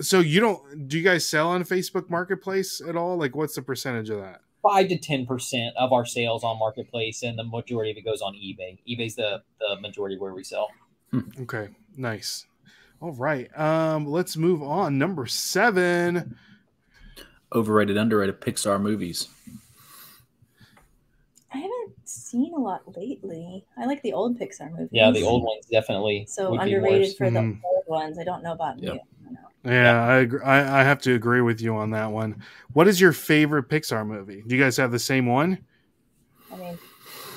so you don't? Do you guys sell on Facebook Marketplace at all? Like, what's the percentage of that? Five to ten percent of our sales on Marketplace, and the majority of it goes on eBay. eBay's the the majority where we sell. Okay, nice. All right. Um, let's move on. Number seven. Overrated, underrated Pixar movies. I haven't seen a lot lately. I like the old Pixar movies. Yeah, the old ones definitely. So underrated worse. for the Mhm. old ones. I don't know about Yep. new. I. Yeah, I, agree. I I have to agree with you on that one. What is your favorite Pixar movie? Do you guys have the same one? I mean,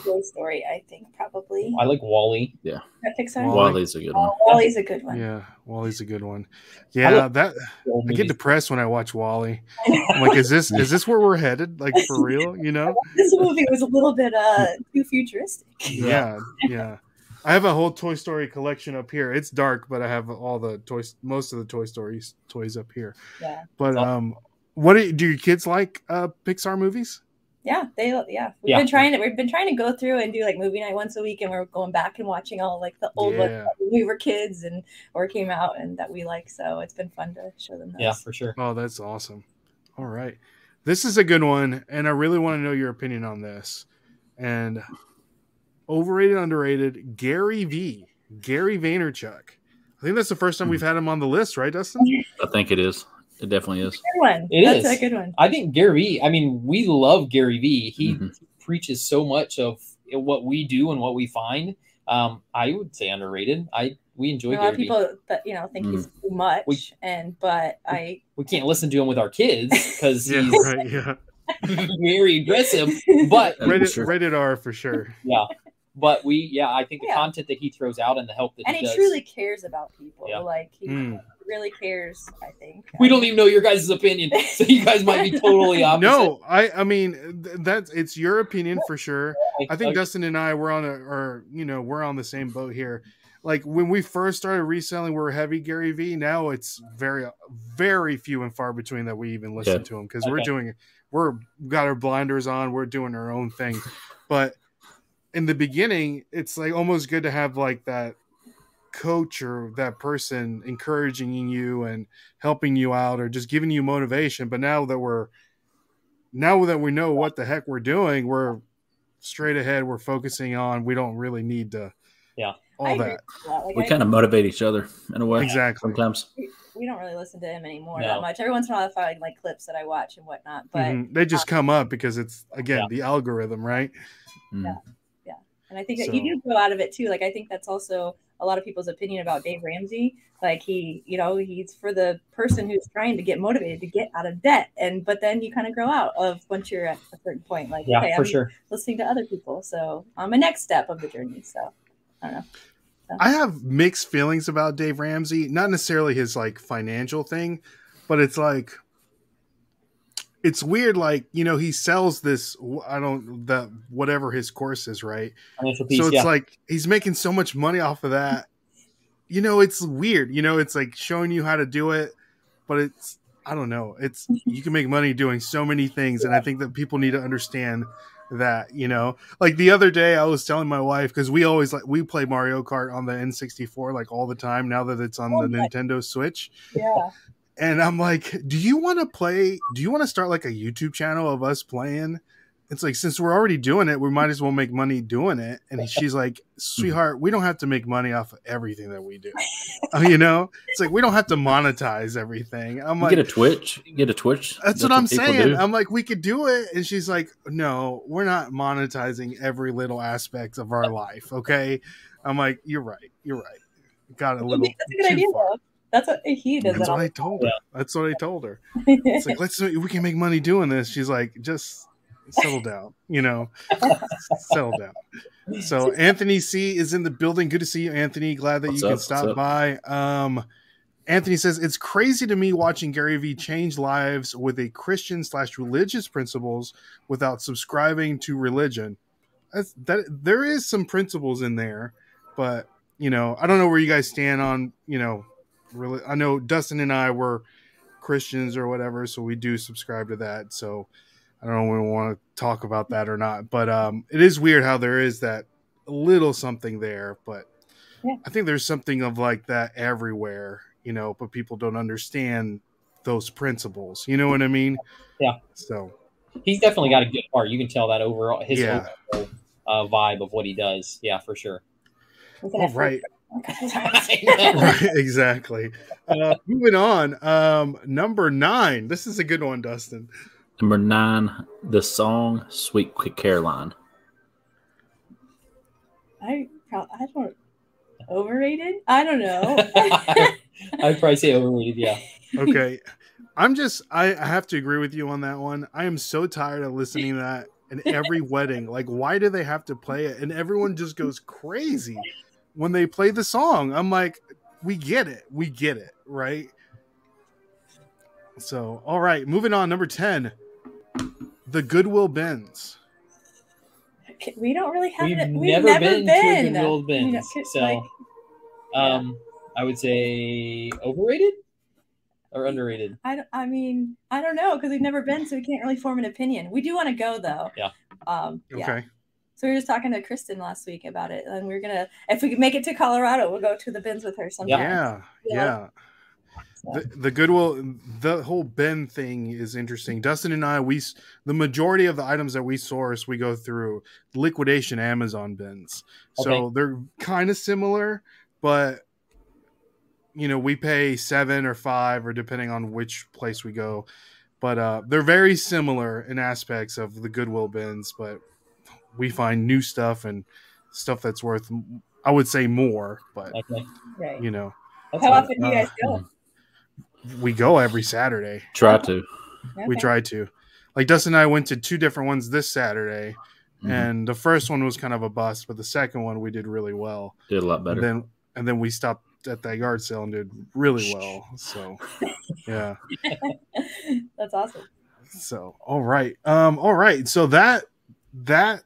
Toy Story. I think probably. I like WALL-E. Yeah. That Pixar. Wall- WALL-E's a good one. Oh, WALL-E's a good one. Yeah, WALL-E's a good one. Yeah, love- that I get depressed when I watch WALL-E. I'm like, is this is this where we're headed? Like for real? You know? this movie was a little bit uh too futuristic. Yeah, yeah. I have a whole Toy Story collection up here. It's dark, but I have all the toys, most of the Toy Stories toys up here. Yeah, But um, what do, do your kids like? Uh, Pixar movies? yeah, they yeah. We've Yeah. been trying to we've been trying to go through and do like movie night once a week, and we're going back and watching all like the old ones when we were kids and or came out and that we like. So it's been fun to show them those. Yeah, for sure. Oh, that's awesome. All right, this is a good one, and I really want to know your opinion on this. And overrated, underrated, Gary V, Gary Vaynerchuk. I think that's the first time we've had him on the list, right, Dustin? I think it is. It definitely is. Good one. It That's is. a good one. I think Gary Vee, I mean, we love Gary Vee. He Mhm. preaches so much of what we do and what we find. Um, I would say underrated. I we enjoy a lot Gary Vee. people that you know think he's too much, We- and but I We can't listen to him with our kids because Yeah, he's right. Yeah, very aggressive. But That's rated, true. rated R for sure. yeah, but we, yeah, I think the Yeah. content that he throws out and the help that and he, he does. truly cares about people. Yeah. Like he Mm. really cares. I think we don't even know your guys' opinion, so you guys might be totally opposite. No, I I mean th- that's it's your opinion for sure. I think Okay. Dustin and I were on a or you know we're on the same boat here. Like when we first started reselling, we were heavy Gary V. Now it's very very few and far between that we even listen Yeah. to him because we're Okay. doing we're got our blinders on. We're doing our own thing, but in the beginning, it's like almost good to have like that coach or that person encouraging you and helping you out or just giving you motivation. But now that we're now that we know what the heck we're doing, we're straight ahead. We're focusing on. We don't really need to. Yeah. all that that. Like, We I- kind of motivate each other in a way. exactly. Sometimes. we don't really listen to him anymore No. that much. Every once in a while, I find like clips that I watch and whatnot. But Mhm. They just come up because it's again Yeah. the algorithm, right? Mm. And I think that So- you do grow out of it too. Like I think that's also a lot of people's opinion about Dave Ramsey. Like he, you know, he's for the person who's trying to get motivated to get out of debt, and but then you kind of grow out of once you're at a certain point. Like Yeah, okay, for I'm sure. listening to other people, so I'm a next step of the journey. So I don't know. I have mixed feelings about Dave Ramsey. Not necessarily his like financial thing, but it's like it's weird. Like you know, he sells this. I don't that whatever his course is, right? Piece, so it's yeah. like he's making so much money off of that. You know, it's weird. You know, it's like showing you how to do it, but it's I don't know. It's you can make money doing so many things, and I think that people need to understand that. You know, like the other day, I was telling my wife because we always like we play Mario Kart on the N64 like all the time now that it's on Oh the my- Nintendo Switch. Yeah, And I'm like, do you want to play? Do you want to start like a YouTube channel of us playing? It's like, since we're already doing it, we might as well make money doing it. And she's like, sweetheart, we don't have to make money off of everything that we do. Uh, you know, it's like, we don't have to monetize everything. I'm You like, get a Twitch. You get a Twitch. that's, what I'm saying. do. I'm like, we could do it. And she's like, no, we're not monetizing every little aspect of our life. Okay. I'm like, you're right. You're right. Got a little. that's a good too idea. far. Though. That's what he does. That's what I told her. That's what I told her. It's like let's we can make money doing this. She's like, just settle down, you know, settle down. So Anthony C is in the building. Good to see you, Anthony. Glad that What's you up? can stop by. Um, Anthony says it's crazy to me watching Gary Vee change lives with a Christian slash religious principles without subscribing to religion. That's, that there is some principles in there, but you know, I don't know where you guys stand on you know. Really, I know Dustin and I were Christians or whatever, so we do subscribe to that. So I don't know if we want to talk about that or not, but um, it is weird how there is that little something there, but Yeah. I think there's something of like that everywhere, you know, but people don't understand those principles. You know what I mean? Yeah. So He's definitely got a good heart. You can tell that overall his Yeah. overall, uh, vibe of what he does. Yeah, for sure. all right, right, exactly. Uh, moving on, um, number nine. This is a good one, Dustin. Number nine, the song "Sweet Caroline." I prob- I don't overrated. I don't know. I'd probably say overrated. Yeah. okay i'm just I, I have to agree with you on that one i am so tired of listening to that in every wedding like why do they have to play it and everyone just goes crazy when they play the song i'm like we get it we get it right so all right moving on number 10 the goodwill bins we don't really have We've it. never, We've never been, been. to a Goodwill You know, Bins, it's so like- um, I would say overrated or underrated. I, I mean, I don't know because we've never been, so we can't really form an opinion. We do want to go though. Yeah. Um, yeah. okay So we were just talking to Kristen last week about it, and we are gonna, if we can make it to Colorado, we'll go to the bins with her sometime. yeah Yeah. yeah. The, the goodwill the whole bin thing is interesting. Dustin and i we the majority of the items that we source we go through liquidation amazon bins. So they're kind of similar but you know we pay seven or five or depending on which place we go. But uh they're very similar in aspects of the goodwill bins but we find new stuff and stuff that's worth i would say more but Okay. Right. you know That's How fine. often do you guys Uh, go? we go every saturday Try to. we Okay. try to like dustin and i went to two different ones this saturday Mhm. and the first one was kind of a bust, but the second one we did really well. Did a lot better. And then and then we stopped at that yard sale and did really well. So yeah. That's awesome. So all right. Um all right. So that that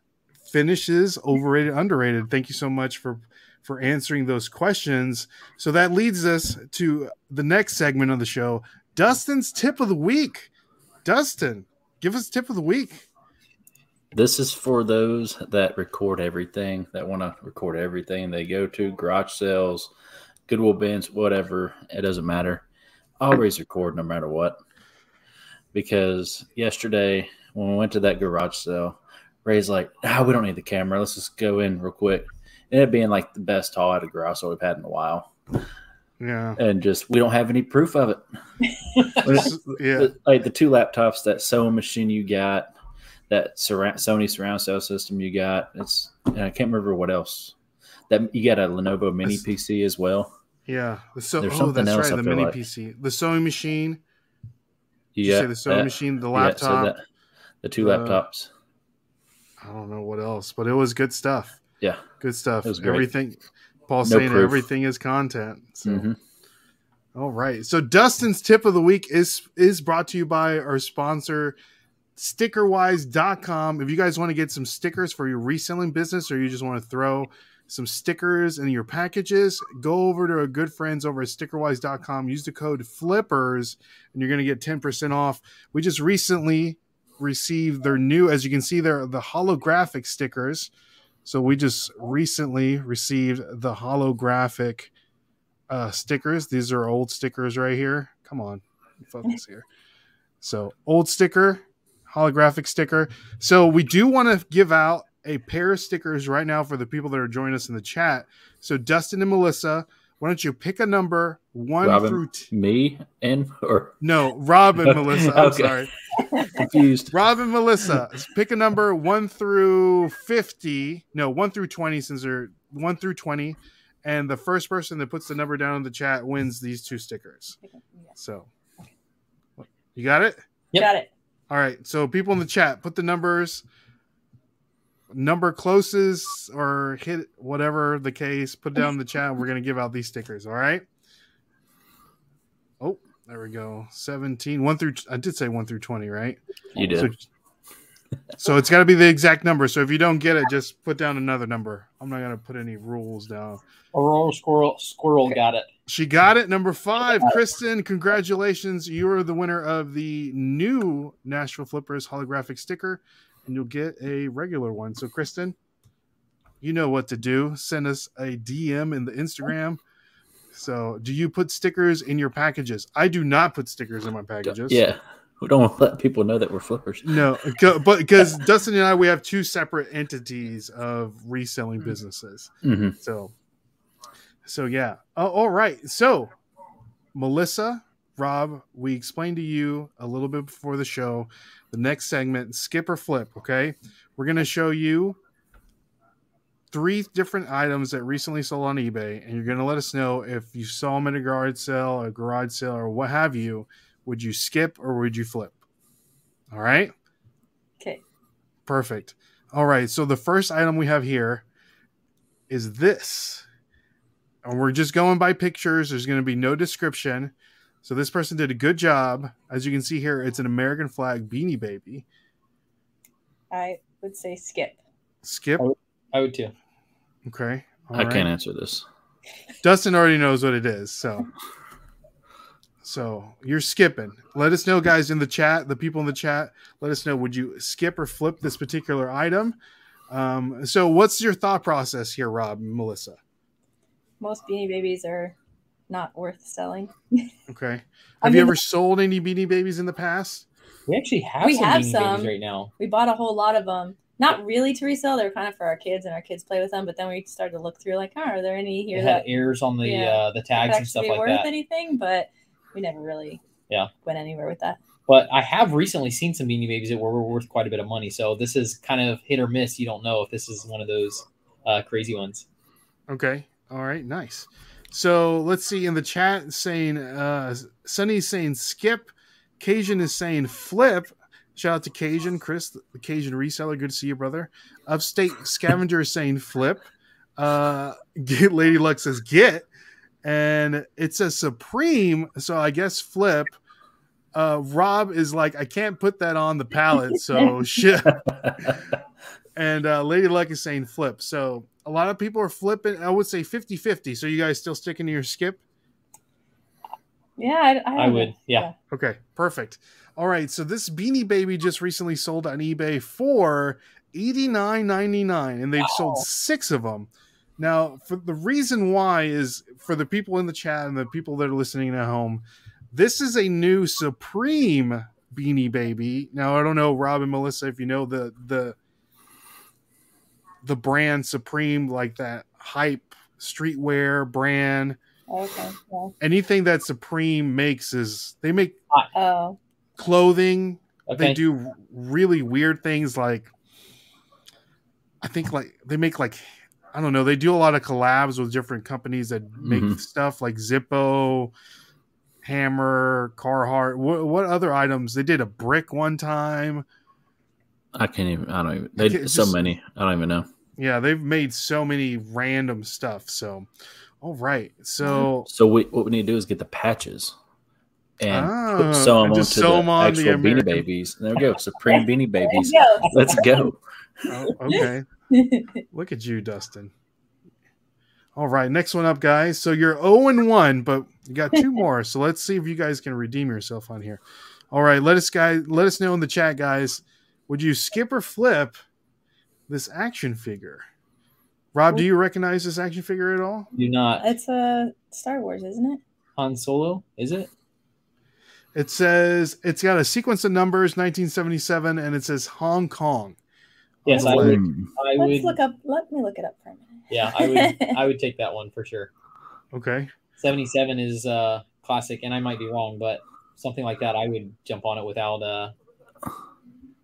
finishes overrated underrated. Thank you so much for for answering those questions. So that leads us to the next segment of the show, Dustin's tip of the week. Dustin, give us tip of the week. This is for those that record everything, that want to record everything they go to, garage sales, Goodwill bins, whatever. It doesn't matter. Always record no matter what. Because yesterday, when we went to that garage sale, Ray's like, ah, we don't need the camera. Let's just go in real quick. And it being like the best haul at a garage sale we've had in a while. Yeah. And just, we don't have any proof of it. yeah. The- like the two laptops, that sewing machine you got, that surround, Sony surround sound system you got. It's and I can't remember what else. That you got a Lenovo Mini That's- PC as well. Yeah. The so- There's oh, something that's else right. I The mini like. PC, the sewing machine. Did You you say the sewing that- machine, the yeah, so laptop. that- the two the- laptops. I don't know what else, but it was good stuff. Yeah. Good stuff. It was great. Everything. Paul No saying proof. everything is content. So. Mhm. All right. So Dustin's tip of the week is is brought to you by our sponsor stickerwise.com. If you guys want to get some stickers for your reselling business or you just want to throw some stickers in your packages, go over to our good friends over at stickerwise.com. Use the code flippers and you're going to get 10% off. We just recently received their new as you can see there the holographic stickers. So we just recently received the holographic uh, stickers. These are old stickers right here. Come on, focus here. So old sticker, holographic sticker. So we do want to give out a pair of stickers right now for the people that are joining us in the chat. So Dustin and Melissa, why don't you pick a number one Robin. through t- Me and or no Rob and Melissa. I'm sorry. confused. Rob and Melissa, pick a number one through fifty. No, one through twenty, since they're one through twenty, and the first person that puts the number down in the chat wins these two stickers. So, you got it. Yep. Got it. All right. So, people in the chat, put the numbers, number closest or hit whatever the case. Put down the chat. We're gonna give out these stickers. All right. Oh, there we go. Seventeen. One through. I did say one through twenty, right? You did. So, so it's got to be the exact number. So if you don't get it, just put down another number. I'm not gonna put any rules down. Aurora Squirrel Squirrel got it. She got it. Number five, Kristen. Congratulations! You are the winner of the new Nashville Flippers holographic sticker, and you'll get a regular one. So, Kristen, you know what to do. Send us a DM in the Instagram. So, do you put stickers in your packages? I do not put stickers in my packages. Yeah. We don't want to let people know that we're flippers. No, co- but because Dustin and I, we have two separate entities of reselling businesses. hmm So, so yeah. Oh, all right. So, Melissa, Rob, we explained to you a little bit before the show the next segment, skip or flip. Okay, we're gonna show you three different items that recently sold on eBay, and you're gonna let us know if you saw them at a garage sale, a garage sale, or what have you. Would you skip or would you flip? All right. Okay. Perfect. All right. So the first item we have here is this. And we're just going by pictures. There's going to be no description. So this person did a good job. As you can see here, it's an American flag beanie baby. I would say skip. Skip. Oh. I would too. Okay. All I right. can't answer this. Dustin already knows what it is. So so you're skipping. Let us know, guys, in the chat, the people in the chat, let us know. Would you skip or flip this particular item? Um, so what's your thought process here, Rob Melissa? Most beanie babies are not worth selling. Okay. I Have you ever sold any beanie babies in the past? We actually have We some have beanie some. babies right now. We bought a whole lot of them. Not really to resell. They were kind of for our kids, and our kids play with them. But then we started to look through, like, oh, are there any It here had that ears on the Yeah. uh, the tags and actually stuff be like worth that. anything? But we never really Yeah. went anywhere with that. But I have recently seen some beanie babies that were worth quite a bit of money. So this is kind of hit or miss. You don't know if this is one of those uh, crazy ones. Okay. All right. Nice. So let's see in the chat saying uh Sunny's saying skip, Cajun is saying flip, Shout out to Cajun Chris, the Cajun reseller. Good to see you, brother. Upstate Scavenger is saying flip. Uh, get Lady Luck says get, and it says Supreme. So I guess flip. Uh, Rob is like, I can't put that on the pallet, so shit. And uh, Lady Luck is saying flip. So a lot of people are flipping. I would say 50 50. So you guys still sticking to your skip? Yeah, I, I, I would. Yeah. Okay, perfect. All right, so this Beanie Baby just recently sold on eBay for eighty nine ninety nine, and they've sold six of them. Now, for the reason why is for the people in the chat and the people that are listening at home, this is a new Supreme Beanie Baby. Now, I don't know, Rob and Melissa, if you know the the the brand Supreme, like that hype streetwear brand. Okay. Yeah. Anything that Supreme makes is they make Oh. clothing Okay. they do really weird things like i think like they make like i don't know they do a lot of collabs with different companies that make Mhm. stuff like zippo hammer carhartt what, what other items they did a brick one time I can't even. I don't even. They Okay, so many. I don't even know. yeah they've made so many random stuff so all right so So we, what we need to do is get the patches and Ah, put sew them and onto sew the 'em on the actual beanie babies. There we go. Supreme beanie babies. Yo. Let's go. oh, okay Look at you, Dustin. All right, next one up, guys. So you're 0 and 1, but you got two more. So let's see if you guys can redeem yourself on here. All right, let us guys let us know in the chat, guys. Would you skip or flip this action figure? Rob, do you recognize this action figure at all? Do not It's a Star Wars, isn't it? Han Solo, is it? It says it's got a sequence of numbers, 1977, and it says Hong Kong. Yes, I would. leg. Mm. I Let's would. look up. Let me look it up for a minute. Yeah, I would. I would take that one for sure. Okay. Seventy-seven is uh, classic, and I might be wrong, but something like that, I would jump on it without uh,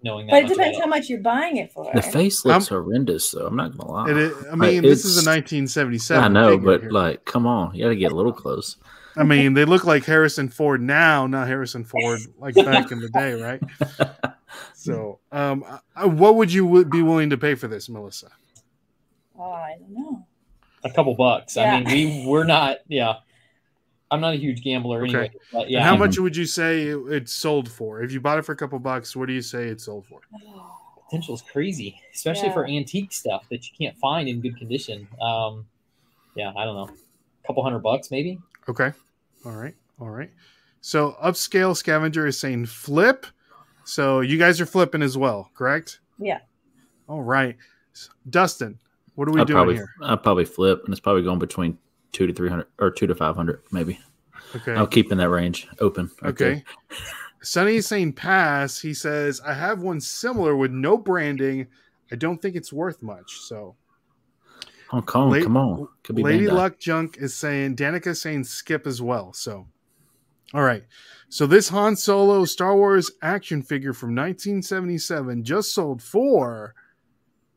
knowing that. But it depends how much you're buying it for. The face looks horrendous, though. I'm not gonna lie. It, is- I Like, mean, this is a 1977. I know, but here. like, come on, you got to get a little close. I mean, they look like Harrison Ford now, not Harrison Ford like back in the day, right? So, um, I- what would you would be willing to pay for this, Melissa? Oh, I don't know. a couple bucks. I mean, we we're not. Yeah, I'm not a huge gambler Okay. anyway. But And how much would you say it, it sold for? If you bought it for a couple bucks, what do you say it sold for? potential is crazy, especially Yeah. for antique stuff that you can't find in good condition. Um, yeah, I don't know, a couple hundred bucks maybe. Okay, all right, all right. So, upscale scavenger is saying flip. So you guys are flipping as well, correct? Yeah. All right, Dustin, what are we I'd doing probably, here? I'd probably flip, and it's probably going between two to three hundred or two to five hundred, maybe. Okay. I'll keep in that range open. right Okay. Sonny is saying pass. He says, I have one similar with no branding. I don't think it's worth much. So oh, there. Hong Kong, La- come on, could be Lady Bandai. Luck Junk is saying Danica is saying skip as well. So all right. So this Han Solo Star Wars action figure from 1977 just sold for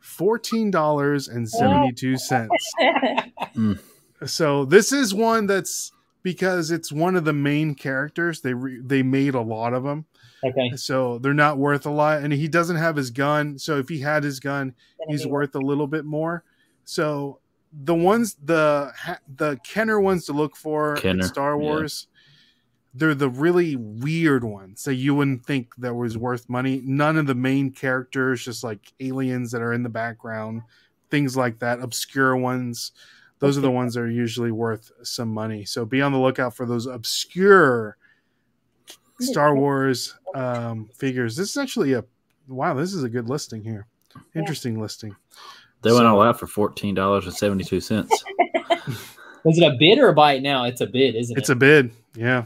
$14.72. So this is one that's because it's one of the main characters. They re- they made a lot of them. Okay, So they're not worth a lot. And he doesn't have his gun. So if he had his gun, he's worth a little bit more. So the ones the the Kenner ones to look for in Kenner, Star yeah. Wars, they're the really weird ones that you wouldn't think that was worth money. None of the main characters, just like aliens that are in the background, things like that, obscure ones. Those are the ones that are usually worth some money. So be on the lookout for those obscure Star Wars um, figures. This is actually a wow. This is a good listing here. Interesting listing. They went all out for fourteen dollars and seventy two cents. was it a bid or a buy it now? It's a bid, isn't it? It's it? a bid. Yeah,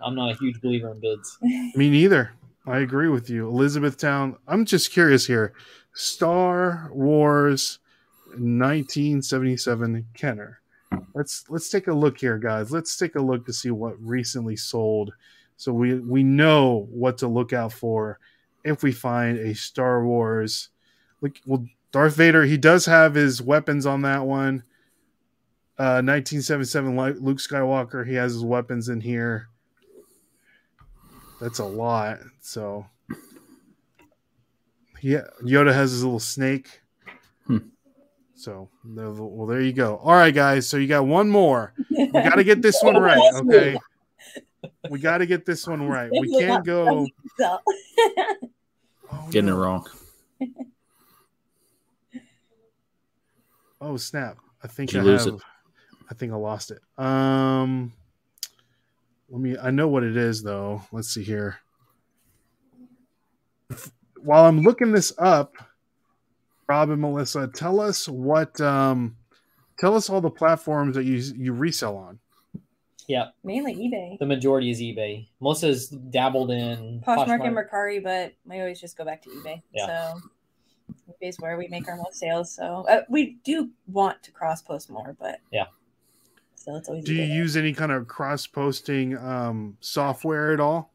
I'm not a huge believer in bids. me neither. I agree with you, Elizabethtown. I'm just curious here. Star Wars 1977 Kenner. Let's let's take a look here, guys. Let's take a look to see what recently sold, so we we know what to look out for if we find a Star Wars. Look, well, Darth Vader. He does have his weapons on that one. Uh, 1977 Luke Skywalker. He has his weapons in here. That's a lot. So Yeah, Yoda has his little snake. Hmm. So, well, there you go. All right, guys. So you got one more. We got to get this one right. Okay. We got to get this one right. We can't go. Oh, Getting no. it wrong. Oh snap! I think Did I lose have. it? I think I lost it. Um, let me. I know what it is though. Let's see here. While I'm looking this up, Rob and Melissa, tell us what. Um, tell us all the platforms that you you resell on. Yeah, Mainly eBay. the majority is eBay. Melissa's dabbled in Poshmark and Poshmark. Mercari, but we always just go back to eBay. Yeah. So eBay is where we make our most sales. So uh, we do want to cross post more, but Yeah. So it's always. Do you eBay. use any kind of cross posting um, software at all?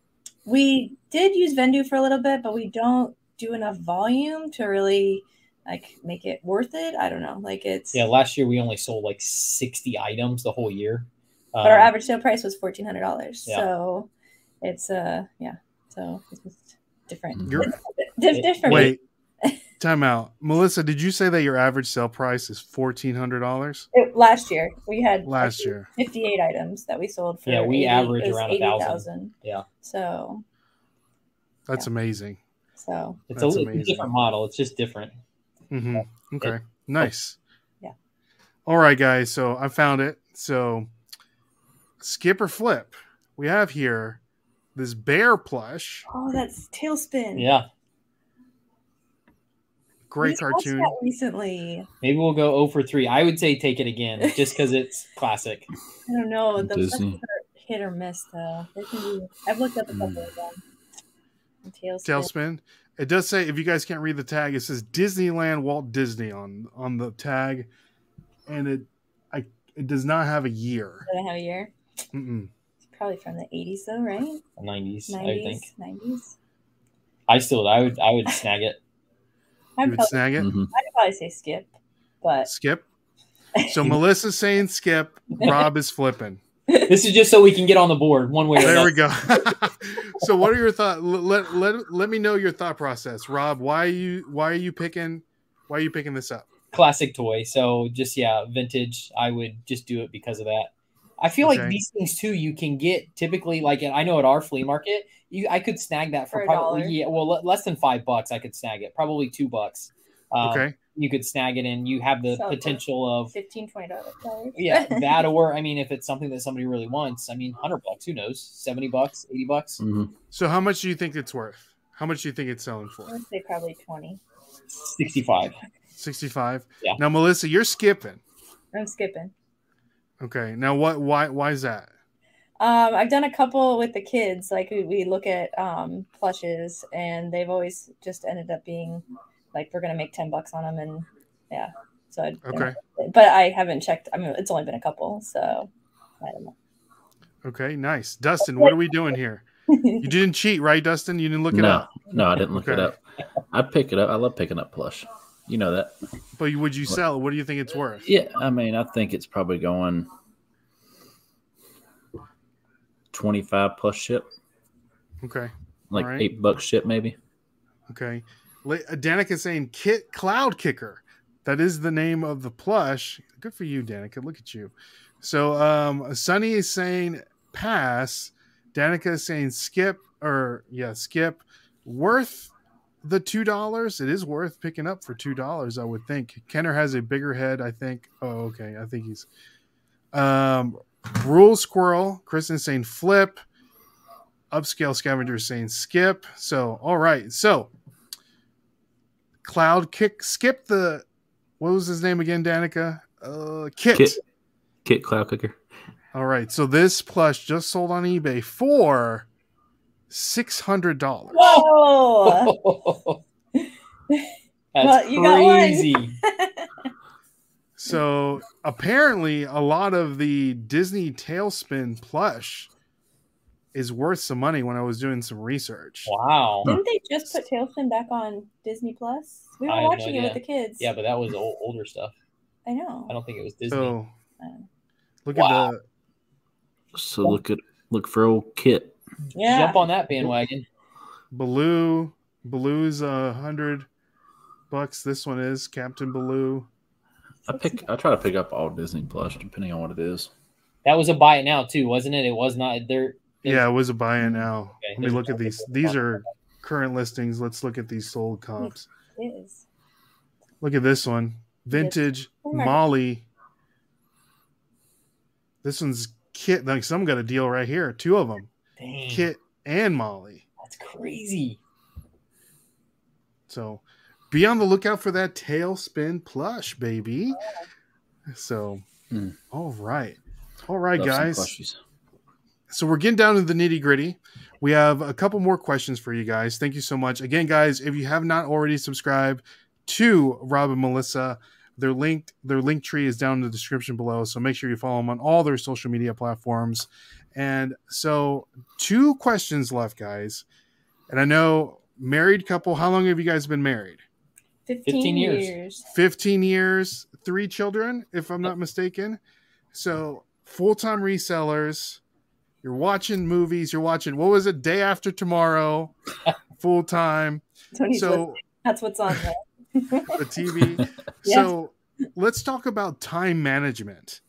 We did use Vendoo for a little bit, but we don't do enough volume to really like make it worth it. I don't know. Like it's. Yeah, last year we only sold like 60 items the whole year. But our Um, average sale price was fourteen hundred dollars. Yeah. So it's uh yeah. So it's just different. You're- Dif- different. Wait, time out. Melissa, did you say that your average sale price is fourteen hundred dollars last year we had last year? 58 items that we sold for Yeah, we 80 average around a thousand. 80,000. Yeah. So That's amazing. so It's, That's a, it's a different model. It's just different. Hmm Okay, nice. Yeah. All right, guys. So I found it. So skip or flip. We have here this bear plush. oh that's TaleSpin. Yeah. Great just watched cartoon. that recently. Maybe we'll go 0 for 3. I would say take it again just because it's classic. I don't know. The Disney. hit or miss though. Can be, I've looked up a couple Hmm. of them. TaleSpin. TaleSpin. It does say if you guys can't read the tag, it says Disneyland Walt Disney on on the tag, and it I it does not have a year. Doesn't have a year. Mm-mm. It's probably from the 80s though, right? 90s, I 90s. think. 90s. I still, I would, I would snag it. I'd would probably, snag it. Mhm. I'd probably say skip, but Skip. So Melissa's saying skip. Rob is flipping. This is just so we can get on the board one way or There we another. go. so what are your thoughts? Let, let let me know your thought process, Rob. Why are you why are you picking why are you picking this up? Classic toy. So just, yeah, vintage. I would just do it because of that. I feel like these things too, you can get typically, like I know at our flea market, you I could snag that for, For probably, yeah, well, le- less than five bucks. I could snag it, probably two bucks. Um, Okay. You could snag it and you have the So potential of 15 $20. yeah that or i mean if it's something that somebody really wants i mean 100 bucks who knows 70 bucks 80 bucks Mhm. So how much do you think it's worth? How much do you think it's selling for i would say probably 20. 65 Sixty five. Yeah. Now Melissa, you're skipping. I'm skipping. Okay. Now what? Why? Why is that? Um, I've done a couple with the kids. Like we, we look at um, plushes, and they've always just ended up being like we're gonna make ten bucks on them, and yeah. So I'd, Okay. but I haven't checked. I mean, it's only been a couple, so I don't know. Okay. Nice. Dustin, what are we doing here? You didn't cheat, right, Dustin? You didn't look it no, up. no, I didn't look it up. I'd pick it up. I love picking up plush. You know that. But would you sell? it? What do you think it's worth? Yeah, I mean, I think it's probably going twenty-five plus ship, Okay. like Alright. eight bucks ship, maybe. Okay. La- Danica is saying Kit Cloudkicker. That is the name of the plush. Good for you, Danica. Look at you. So um Sunny is saying pass. Danica is saying skip or yeah, skip. Worth the two dollars. It is worth picking up for two dollars, I would think. Kenner has a bigger head, I think. Oh, okay. I think he's um rule squirrel. Kristen is saying flip. Upscale scavenger saying skip. So all right. So Cloud kick skip the what was his name again, Danica? Uh Kit. Kit. Kit Cloudkicker. All right. So this plush just sold on eBay for six hundred dollars. Whoa! that's Well, you got crazy So apparently a lot of the Disney Tailspin plush is worth some money when I was doing some research. wow Didn't they just put TaleSpin back on Disney Plus? We were I have no watching it with the kids. yeah but that was old, older stuff I know. i don't think it was disney So look Wow. at the So look at look for old Kit. yeah. jump on that bandwagon Baloo. Baloo's a hundred. bucks this one is. Captain Baloo. I pick. I try to pick up all Disney Plus, depending on what it is. That was a buy it now too, wasn't it? It was not there. Yeah, it was a buy-in now. Okay, Let me look at these. These are current listings. Let's look at these sold comps. It is. Look at this one. Vintage Oh Molly. This one's Kit. Like some got a deal right here. Two of them. Dang, Kit and Molly. that's crazy. So be on the lookout for that TaleSpin plush, baby. So, Hmm. all right. All right, Love some guys. Plushies. So we're getting down to the nitty gritty. We have a couple more questions for you guys. Thank you so much. Again, guys, if you have not already subscribed to Rob and Melissa, their linked their Linktree is down in the description below. So make sure you follow them on all their social media platforms. And so two questions left, guys. And I know married couple, how long have you guys been married? 15, 15 years. years. 15 years, three children, if I'm not mistaken. So full time resellers. You're watching movies. You're watching what was it? Day after tomorrow, full time. Tony's So listening. That's what's on the TV. Yes. So let's talk about time management.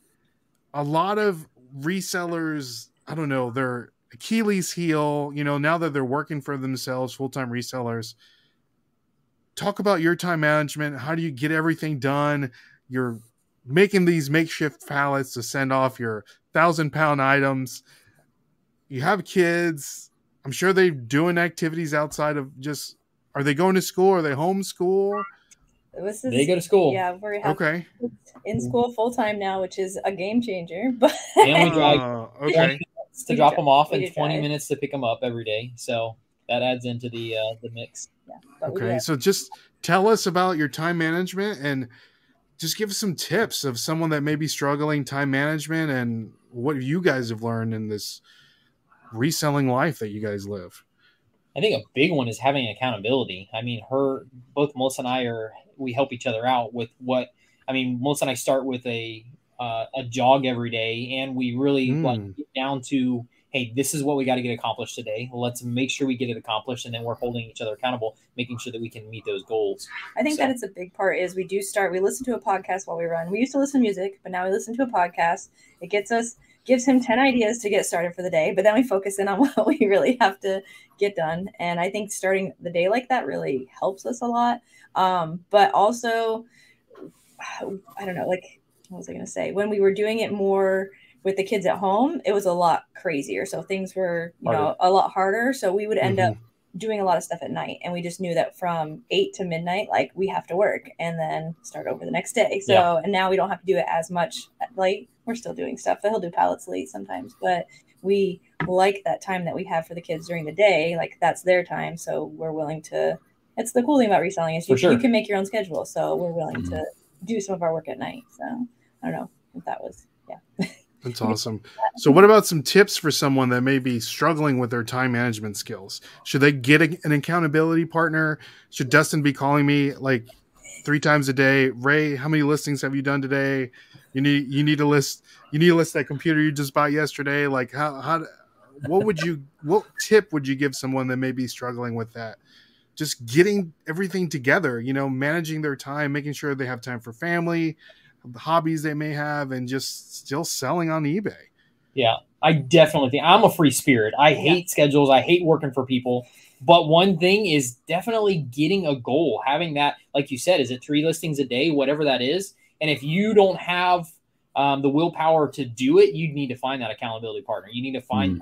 A lot of resellers, I don't know, they're Achilles heel, you know, now that they're working for themselves, full time resellers. Talk about your time management. How do you get everything done? You're making these makeshift pallets to send off your thousand pound items. You have kids. I'm sure they're doing activities outside of just. Are they going to school? Are they homeschool? This is, They go to school. yeah, we're have Okay. in school full time now, which is a game changer. But And we drive Uh, okay. to drop them off We and 20 drive. minutes to pick them up every day. So that adds into the uh, the mix. but we Okay. So just tell us about your time management and just give us some tips of someone that may be struggling time management and what you guys have learned in this reselling life that you guys live. I think a big one is having accountability. I mean, her, both Melissa and I are, we help each other out with what, I mean, Melissa and I start with a, uh, a jog every day and we really Mm. like get down to, hey, this is what we got to get accomplished today. Let's make sure we get it accomplished. And then we're holding each other accountable, making sure that we can meet those goals. I think So- that it's a big part is we do start we listen to a podcast while we run. We used to listen to music, but now we listen to a podcast. It gets us gives him 10 ideas to get started for the day, but then we focus in on what we really have to get done. And I think starting the day like that really helps us a lot. Um, but also I don't know, like what was I gonna say? When we were doing it more with the kids at home, it was a lot crazier. So things were, you know, a lot harder. So we would end Mhm. up doing a lot of stuff at night and we just knew that from 8 to midnight like we have to work and then start over the next day so Yeah. and now we don't have to do it as much at late we're still doing stuff but he'll do pallets late sometimes but we like that time that we have for the kids during the day like that's their time so we're willing to it's the cool thing about reselling is you, sure. you can make your own schedule so we're willing Mm-hmm. to do some of our work at night so i don't know if that was yeah That's awesome. So, what about some tips for someone that may be struggling with their time management skills? Should they get a, an accountability partner? Should Dustin be calling me like three times a day? Ray, how many listings have you done today? You need you need to list you need to list that computer you just bought yesterday. Like how how what would you what tip would you give someone that may be struggling with that? Just getting everything together, you know, managing their time, making sure they have time for family, the hobbies they may have, and just still selling on eBay. Yeah, I definitely think I'm a free spirit. I hate schedules. I hate working for people. But one thing is definitely getting a goal, having that, like you said, is it three listings a day, whatever that is. And if you don't have um, the willpower to do it, you need to find that accountability partner. You need to find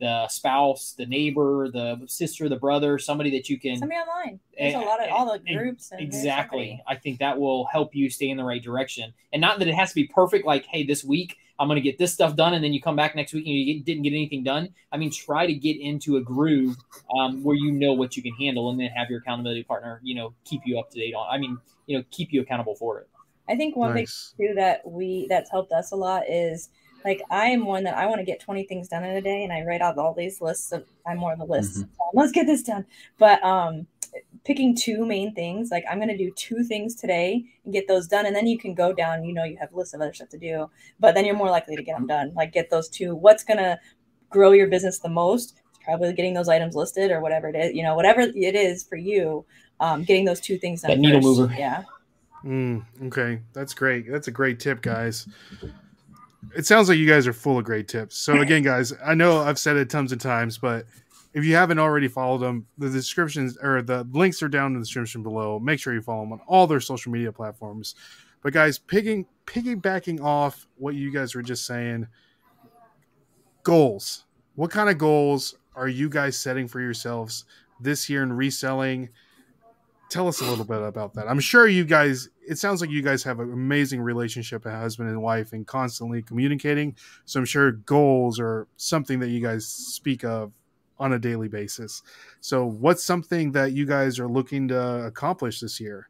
the spouse, the neighbor, the sister, the brother, somebody that you can somebody online there's a Eh, lot of all the eh, groups and Exactly. I think that will help you stay in the right direction. And not that it has to be perfect, like, hey, this week I'm going to get this stuff done. And then you come back next week and you get, didn't get anything done. I mean, try to get into a groove um, where you know what you can handle and then have your accountability partner, you know, keep you up to date on. I mean, you know, keep you accountable for it. I think one big Nice. too that we that's helped us a lot is like I am one that I want to get 20 things done in a day and I write out all these lists of I'm more of the list. Mm-hmm. Um, let's get this done. But um picking two main things, like I'm gonna do two things today and get those done, and then you can go down, you know, you have lists of other stuff to do, but then you're more likely to get them done. Like get those two. What's gonna grow your business the most? It's probably getting those items listed or whatever it is, you know, whatever it is for you, um, getting those two things done. That needle first. mover. Yeah. Mm, okay, that's great. That's a great tip, guys. It sounds like you guys are full of great tips. So again, guys, I know I've said it tons of times, but if you haven't already followed them, the descriptions or the links are down in the description below. Make sure you follow them on all their social media platforms. But guys, picking piggybacking off what you guys were just saying, goals. What kind of goals are you guys setting for yourselves this year in reselling? Tell us a little bit about that. I'm sure you guys, it sounds like you guys have an amazing relationship, a husband and wife, and constantly communicating. So I'm sure goals are something that you guys speak of on a daily basis. So, what's something that you guys are looking to accomplish this year?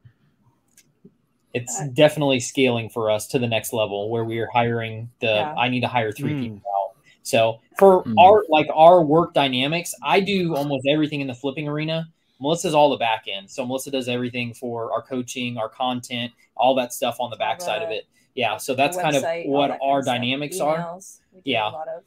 It's Uh, definitely scaling for us to the next level where we are hiring the. Yeah. I need to hire three Mm. people out. So for Mm. our like our work dynamics, I do almost everything in the flipping arena. Melissa's all the back end. So Melissa does everything for our coaching, our content, all that stuff on the back side of it. Yeah. So that's kind of what our dynamics are. Emails. Do Yeah. A lot of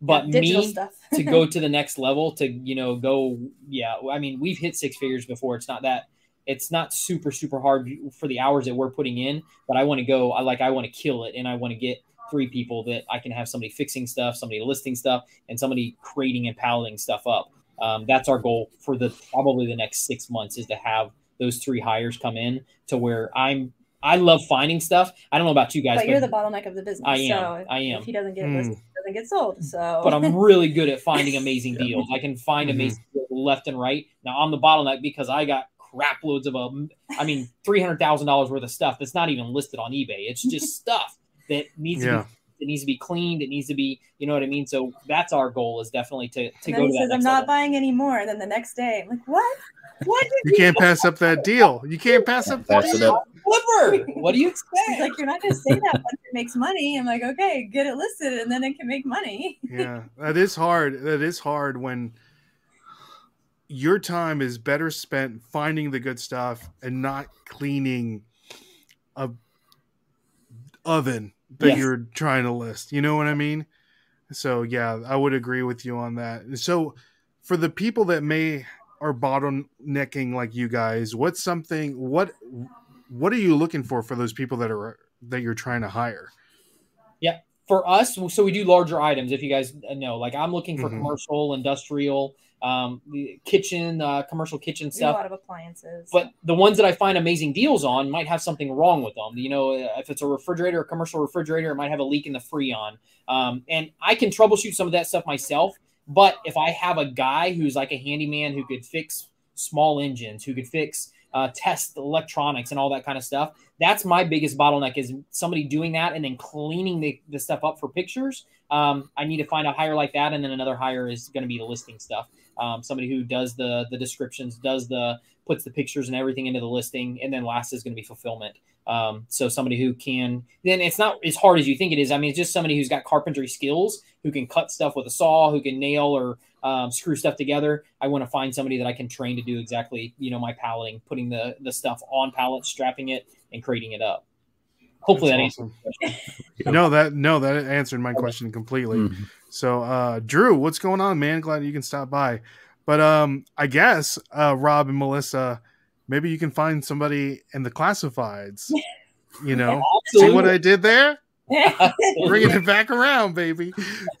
But me to go to the next level to you know go yeah i mean we've hit six figures before it's not that it's not super super hard for the hours that we're putting in but i want to go i like i want to kill it and i want to get three people that i can have somebody fixing stuff somebody listing stuff and somebody creating and palleting stuff up um, that's our goal for the probably the next six months is to have those three hires come in to where i'm i love finding stuff i don't know about you guys but you're the bottleneck of the business. I am, So if, I am. If he doesn't get listed, doesn't get sold. So but I'm really good at finding amazing Yeah. deals. I can find Mhm. amazing deals left and right. Now I'm the bottleneck because I got crap loads of um, I mean, three hundred thousand dollars worth of stuff that's not even listed on eBay. It's just stuff that needs Yeah. to be it needs to be cleaned. It needs to be, you know what I mean. So that's our goal is definitely to to go to that says, "I'm not level. buying any more." And then the next day, I'm like, "What? What did You can't pass up that deal. You can't pass up that deal. up. Flipper. What do you He's expect? like, "You're not going to say that once it makes money." I'm like, "Okay, get it listed, and then it can make money." yeah, that is hard. That is hard when your time is better spent finding the good stuff and not cleaning a oven that Yes. you're trying to list. You know what I mean? So yeah, I would agree with you on that. So for the people that may are bottlenecking like you guys, what's something what what are you looking for for those people that are that you're trying to hire? Yeah, for us, so we do larger items. If you guys know, like I'm looking for Mhm. commercial, industrial, um, kitchen, uh, commercial kitchen stuff. a lot of appliances. But the ones that I find amazing deals on might have something wrong with them. You know, if it's a refrigerator, a commercial refrigerator, it might have a leak in the freon. Um, and I can troubleshoot some of that stuff myself. But if I have a guy who's like a handyman who could fix small engines, who could fix uh, test electronics and all that kind of stuff, that's my biggest bottleneck is somebody doing that and then cleaning the, the stuff up for pictures. Um, I need to find a hire like that, and then another hire is going to be the listing stuff. Um, somebody who does the the descriptions, does the puts the pictures and everything into the listing, and then last is going to be fulfillment. Um, so somebody who can then it's not as hard as you think it is. I mean, it's just somebody who's got carpentry skills, who can cut stuff with a saw, who can nail or um, screw stuff together. I want to find somebody that I can train to do exactly, you know, my palleting, putting the the stuff on pallets, strapping it, and creating it up. Hopefully That's that awesome. answers. No, that no, that answered my question completely. Mhm. So, uh, Drew, what's going on, man? Glad you can stop by. But um, I guess uh, Rob and Melissa, maybe you can find somebody in the classifieds. You know, see what I did there? Bringing it back around, baby.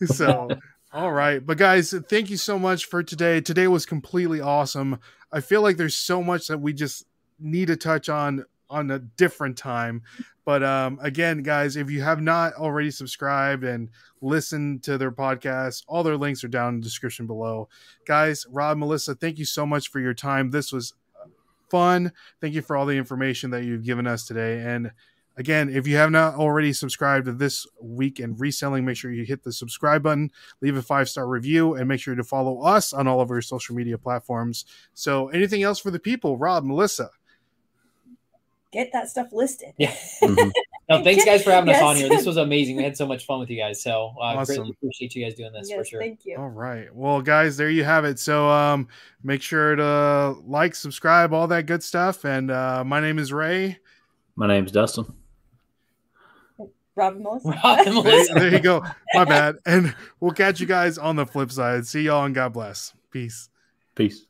So, all right, but guys, thank you so much for today. Today was completely awesome. I feel like there's so much that we just need to touch on on a different time. But um, again, guys, if you have not already subscribed and listened to their podcast, all their links are down in the description below. Guys, Rob, Melissa, thank you so much for your time. This was fun. Thank you for all the information that you've given us today. And again, if you have not already subscribed to this week in reselling, make sure you hit the subscribe button, leave a five star review, and make sure to follow us on all of our social media platforms. So, anything else for the people, Rob, Melissa? Get that stuff listed. Yeah. Mhm. No, thanks guys for having us on here. This was amazing. We had so much fun with you guys. So uh, Awesome. greatly appreciate you guys doing this for sure. thank you. All right. Well, guys, there you have it. So, um, make sure to like, subscribe, all that good stuff. And uh, my name is Ray. My name's Dustin. Rob and Melissa. Rob and There, Melissa. there you go. My bad. And we'll catch you guys on the flip side. See y'all and God bless. Peace. Peace.